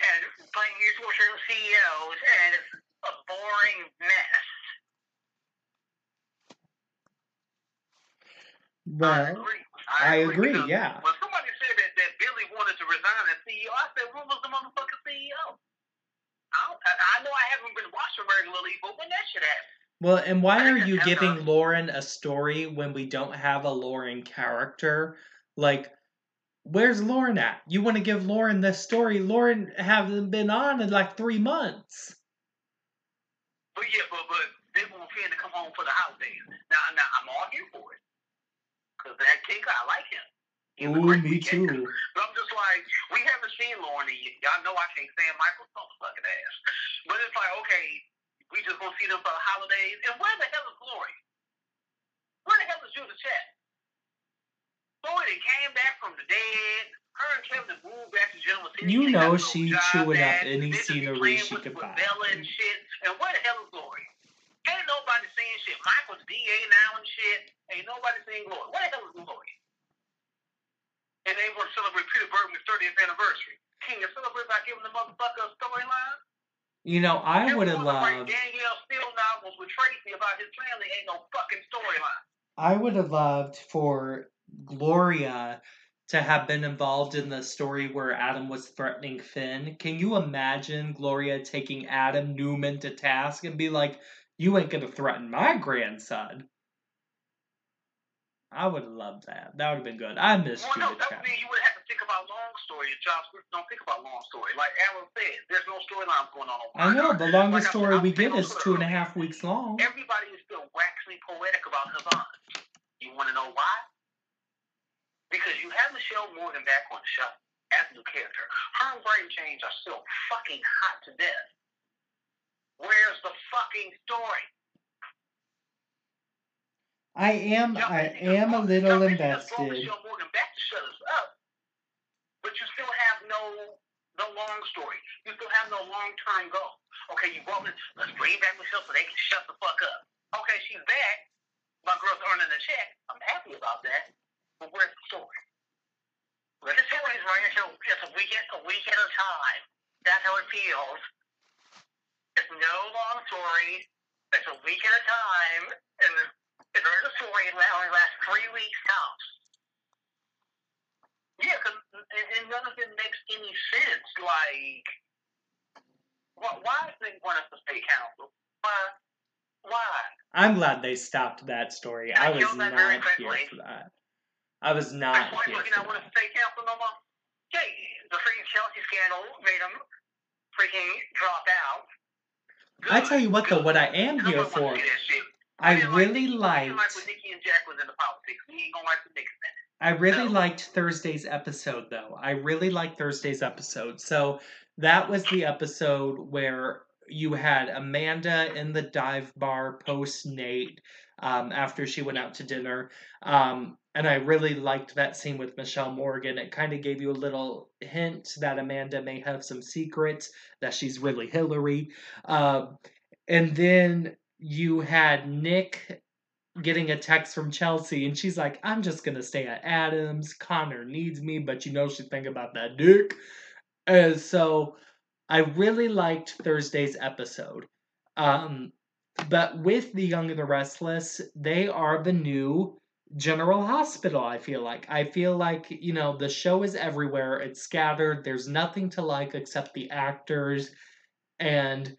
and playing musical with CEOs, and it's a boring mess. I agree. I agree, yeah. When somebody said that, that Billy wanted to resign as CEO, I said, "Who was the motherfucking CEO?" I, don't, I, know I haven't been watching regularly, but when that shit happened, Well, and why are you giving. Lauren a story when we don't have a Lauren character? Like, where's Lauren at? You want to give Lauren this story? Lauren hasn't been on in like three months. but yeah, but but they want Fen to come home for the holidays. Now, now I'm all here for it because that kicker, I like him. He Ooh, me too. But I'm just like, we haven't seen Lauren yet. Y'all know I can't stand Michael Phelps' fucking ass. But it's like, okay, we just gonna see them for the holidays. And where the hell is Glory? Where the hell is Judith Chapman? Glory that came back from the dead. Her and Kevin moved back to Genoa City. You know she chewing up any They just be scenery she could find. And. And where the hell is Glory? Ain't nobody seeing shit. Michael's DA now and shit. Ain't nobody seeing Glory. Where the hell is Glory? And they want to celebrate Peter Bergman's 30th anniversary. Can you celebrate by giving the motherfucker a storyline? You know, I would have one of them loved. Danielle Steel novels with Tracy about his family ain't no fucking storyline. I would have loved for Gloria to have been involved in the story where Adam was threatening Fen. Can you imagine Gloria taking Adam Newman to task and be like, "You ain't gonna threaten my grandson"? I would loved that. That would have been good. I missed Well, no, Judah that would mean you would have to think about long story. Josh don't think about long story. Like Alan said, there's no storylines going on. I know the longest said, story I we get is two and a half weeks long. Everybody is still waxing poetic about Havana. You want to know why? Because you have Michelle Morgan back on the show as a new character. Her and Bryton James are still fucking hot to death. Where's the fucking story? I am Y'all I am a little y'all basically just brought invested. Michelle Morgan back to shut us up, but you still have no no long story. You still have no long term goal. Okay, you brought this. Let's bring back Michelle so they can shut the fuck up. Okay, she's back. My girl's earning a check. I'm happy about that. But where's the story? The story's right. It's a, it's a week at a week at a time. That's how it feels. It's no long story. It's a week at a time, and and there's a story that only lasts three weeks tops. Yeah, cause and, none of it makes any sense. Like, why, why is they want us to stay counsel? Why? Why? I'm glad they stopped that story. I I was not here quickly. for that. I was not That's why here for not want to that. stay counsel no more. Yeah, the freaking Chelsea scandal made him freaking drop out. I tell you what, though, what I am here for, to see that shit. I really liked. like when Nikki and Jack was in the politics. We ain't gonna like the niggas then. I really liked Thursday's episode, though. I really liked Thursday's episode. So that was the episode where you had Amanda in the dive bar post Nate um, after she went out to dinner. Um, and I really liked that scene with Michelle Morgan. It kind of gave you a little hint that Amanda may have some secrets, that she's really Hillary. Um, and then you had Nick getting a text from Chelsea, and she's like, I'm just gonna stay at Adams. Connor needs me, but you know she's thinking about that dick. And so I really liked Thursday's episode. Um, but with The Young and the Restless, they are the new General Hospital, I feel like. I feel like, you know, the show is everywhere, it's scattered, there's nothing to like except the actors, and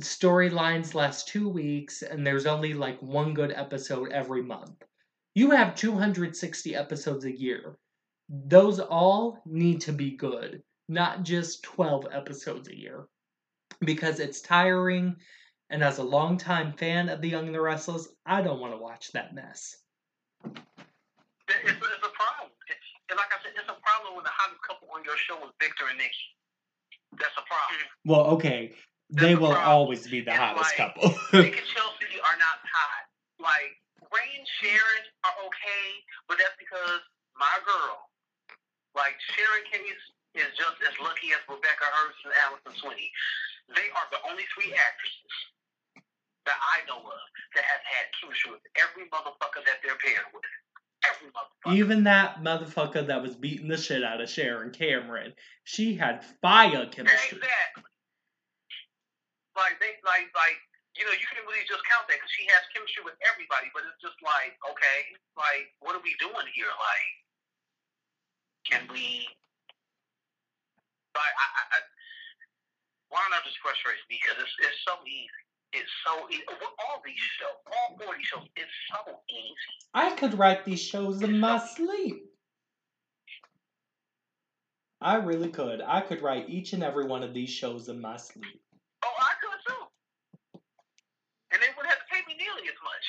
storylines last two weeks, and there's only like one good episode every month. You have 260 episodes a year. Those all need to be good, not just 12 episodes a year. Because it's tiring, and as a longtime fan of The Young and the Restless, I don't want to watch that mess. It- It's, it's a problem. It's, and like I said, it's a problem when the hottest couple on your show is Victor and Nikki. That's a problem. Well, okay, they That's the will problem. always be the It's hottest like- couple. Nick and Chelsea are not hot. Like Rey and Sharon are okay, but that's because my girl, like Sharon Case, is just as lucky as Rebecca Herbst and Alison Sweeney. They are the only three actresses that I know of that have had chemistry with every motherfucker that they're paired with. Every motherfucker. Even that motherfucker that was beating the shit out of Sharon Cameron, she had fire chemistry. Exactly. Like they like like you know you can really just count that because she has chemistry with everybody, but it's just like okay, like what are we doing here? Like, can we? Like I, I, I why not just frustrates me because it's it's so easy. It's so easy. With all these shows, all four of these shows, it's so easy. I could write these shows in my sleep. I really could. I could write each and every one of these shows in my sleep. Oh, I could too. And they wouldn't have to pay me nearly as much.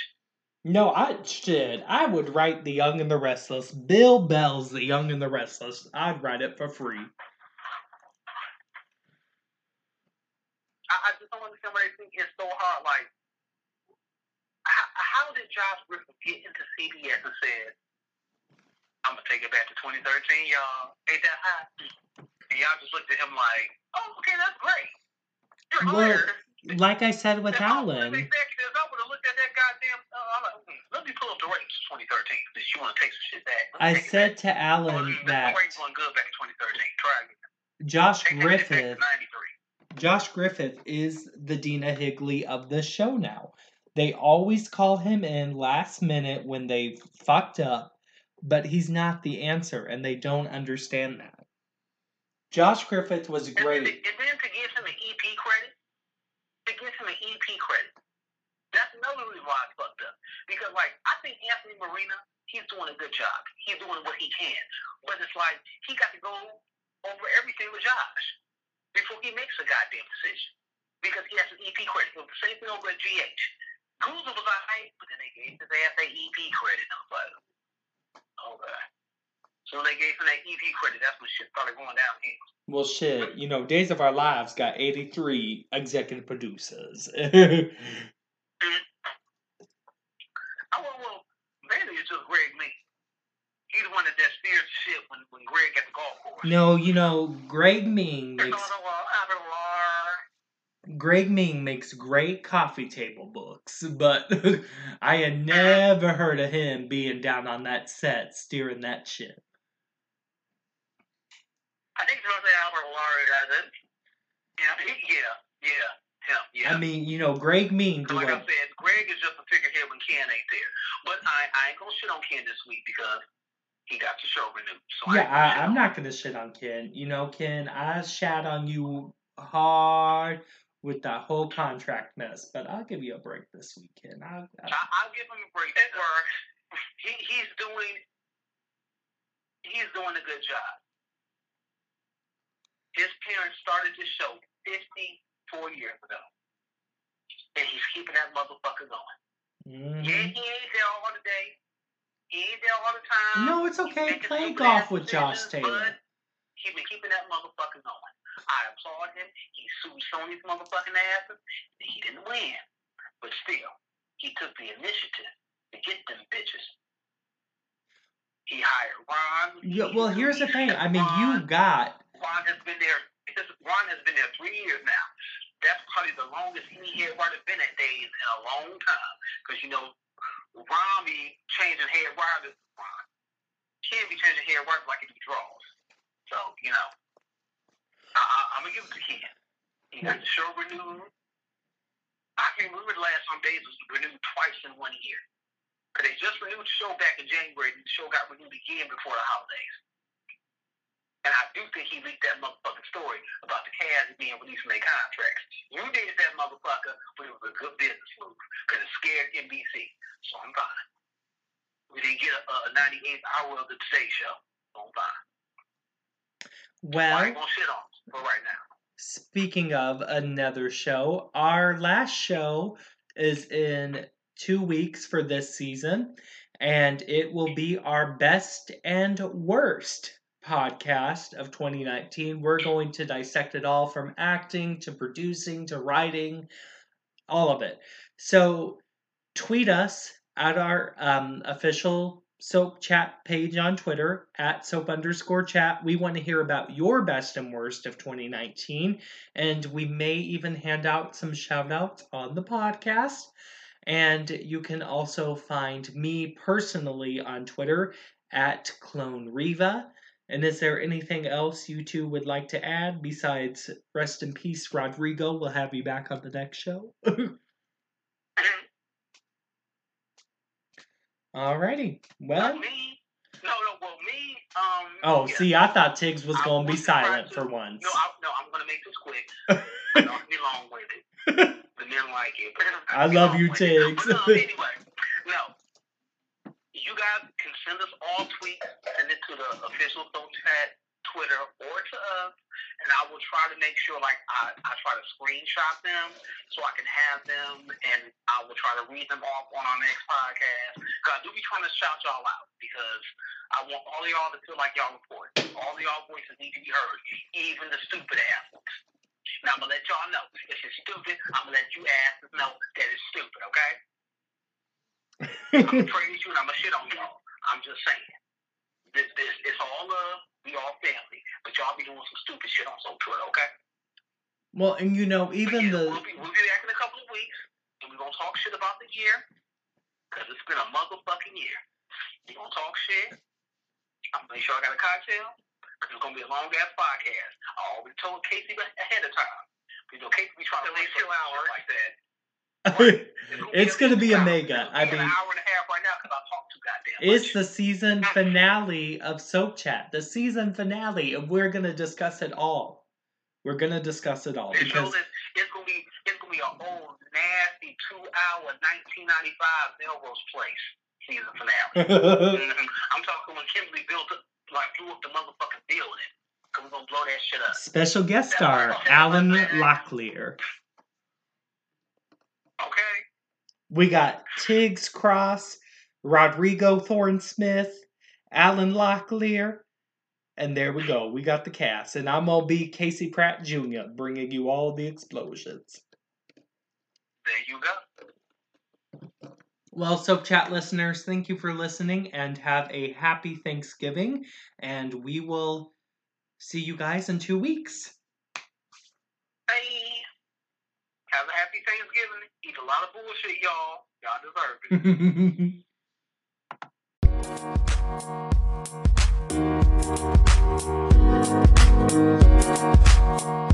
No, I should. I would write The Young and the Restless. Bill Bell's The Young and the Restless. I'd write it for free. I, I don't understand why they think it's so hard. Like, how, how did Josh Griffith get into CBS and said, "I'm gonna take it back to 2013, y'all"? Ain't that hot? And y'all just looked at him like, "Oh, okay, that's great." You're Well, hired. Like I said with If Alan. an executive, I would have looked at that goddamn. Uh, like, hmm, let me pull up the ratings for 2013 because you want to take some shit back. I said back. to Oh, Alan the that weren't good back in 2013. Try again. Josh Take that shit back Griffith to 93. Josh Griffith is the Dena Higley of the show now. They always call him in last minute when they fucked up, but he's not the answer, and they don't understand that. Josh Griffith was great. to, and then to give him an EP credit, to give him an EP credit, that's another reason why I fucked up. Because, like, I think Anthony Morina, he's doing a good job. He's doing what he can. But it's like, he got to go over everything with Josh before he makes a goddamn decision. Because he has an EP credit. It was the same thing over at GH. Guza was alright, but then they gave his ass that EP credit. I was like, oh, okay. So when they gave him that EP credit, that's when shit started going downhill. Well, shit, you know, Days of Our Lives got 83 executive producers. I mm-hmm. oh, well, well, mainly it's just Greg Lee. He's the one that, that shit when, when Greg got the golf course. no, you know, Greg Meng makes on the wall, out of the wall. Greg Meng makes great coffee table books, but I had never heard of him being down on that set steering that ship. I think Jose Albert Alarr does it. Yeah, he, yeah, yeah, him, yeah. I mean, you know, Greg Meng like I doing said, Greg is just a figurehead when Ken ain't there. But I, I ain't gonna shit on Ken this week because he got the show renewed. So Yeah, I, ain't gonna shit I, I'm not gonna shit on Ken. You know, Ken, I shat on you hard with that whole contract mess, but I'll give you a break this weekend. I, I, I, I'll give him a break. It works. He, he's doing he's doing a good job. His parents started this show 54 years ago. And he's keeping that motherfucker going. Mhm. Yeah, he ain't there all the day. No, it's okay. Play golf with Josh Taylor. He's been keeping that motherfucker going. I applaud him. He sued Sony's motherfucking asses. He didn't win. But still, he took the initiative to get them bitches. He hired Ron. Yeah, well, here's the thing. I mean, you got Ron has been there. Ron has been there three years now. That's probably the longest any writer been at days in a long time. Because you know, Be changing head writers. Ron can't be changing head writers like he draws. So you know, I'm gonna give it to Ken. He got the show renewed. I can remember the last time Days was renewed twice in one year. Because they just renewed the show back in January. and The show got renewed again before the holidays. And I do think he leaked that motherfucking story about the Cavs being released from their contracts. You did that motherfucker, but it was a good business move because it scared NBC. So I'm fine. We didn't get a, a 98th hour of the Today Show. So I'm fine. I ain't gonna shit on for right now. Speaking of another show, our last show is in two weeks for this season, and it will be our best and worst podcast of 2019. We're going to dissect it all from acting to producing to writing, all of it. So, tweet us at our um, official soap chat page on Twitter at soap underscore chat. We want to hear about your best and worst of 2019, and we may even hand out some shout outs on the podcast. And you can also find me personally on Twitter at Clone Riva. And is there anything else you two would like to add besides rest in peace, Rodrigo? We'll have you back on the next show. Alrighty. Well. me? No, no. Well, me. Um. Oh, yeah. see, I thought Tiggs was going to be to silent to- for once. No, I, no. I'm gonna make this quick. I don't be long winded. The men like it. I love you. Tiggs. But no, anyway, no. You guys can send us all tweets, send it to the official Soap Chat Twitter or to us, and I will try to make sure, like, I, I try to screenshot them so I can have them, and I will try to read them off on our next podcast. Because I do be trying to shout y'all out because I want all y'all to feel like y'all report. All y'all voices need to be heard, even the stupid ass ones. Now, I'm going to let y'all know. If it's stupid, I'm going to let you asses know that it's stupid, okay? I'm going to praise you and I'm going to shit on y'all. I'm just saying. This, this, it's all love. We all family. But y'all be doing some stupid shit on some Twitter, okay? well, and you know, even yeah, the We'll be, we'll be back in a couple of weeks, and we're going to talk shit about the year. Because it's been a motherfucking year. We're going to talk shit. I'm going to make sure I got a cocktail. Because it's going to be a long ass podcast. I already told Casey ahead of time. You know, Casey be trying to At least two hours. like that. It's gonna be a mega. I mean, hour and a half right now because I talk too goddamn it's the season finale of Soap Chat, the season finale, and we're gonna discuss it all. We're gonna discuss it all because it's gonna be it's gonna be an old nasty two hour 1995 Melrose Place season finale. Mhm. I'm talking when Kimberly built up, like blew up the motherfucking building. Cause we're gonna blow that shit up. special guest star Alan Locklear. Okay. We got Tiggs Cross, Rodrigo Thorne-Smith, Alan Locklear, and there we go. We got the cast, and I'm gonna be Casey Pratt Jr. bringing you all the explosions. There you go. Well, Soap Chat listeners, thank you for listening and have a happy Thanksgiving. And we will see you guys in two weeks. Hey. Have a happy Thanksgiving. Eat a lot of bullshit, y'all. Y'all deserve it. Bye.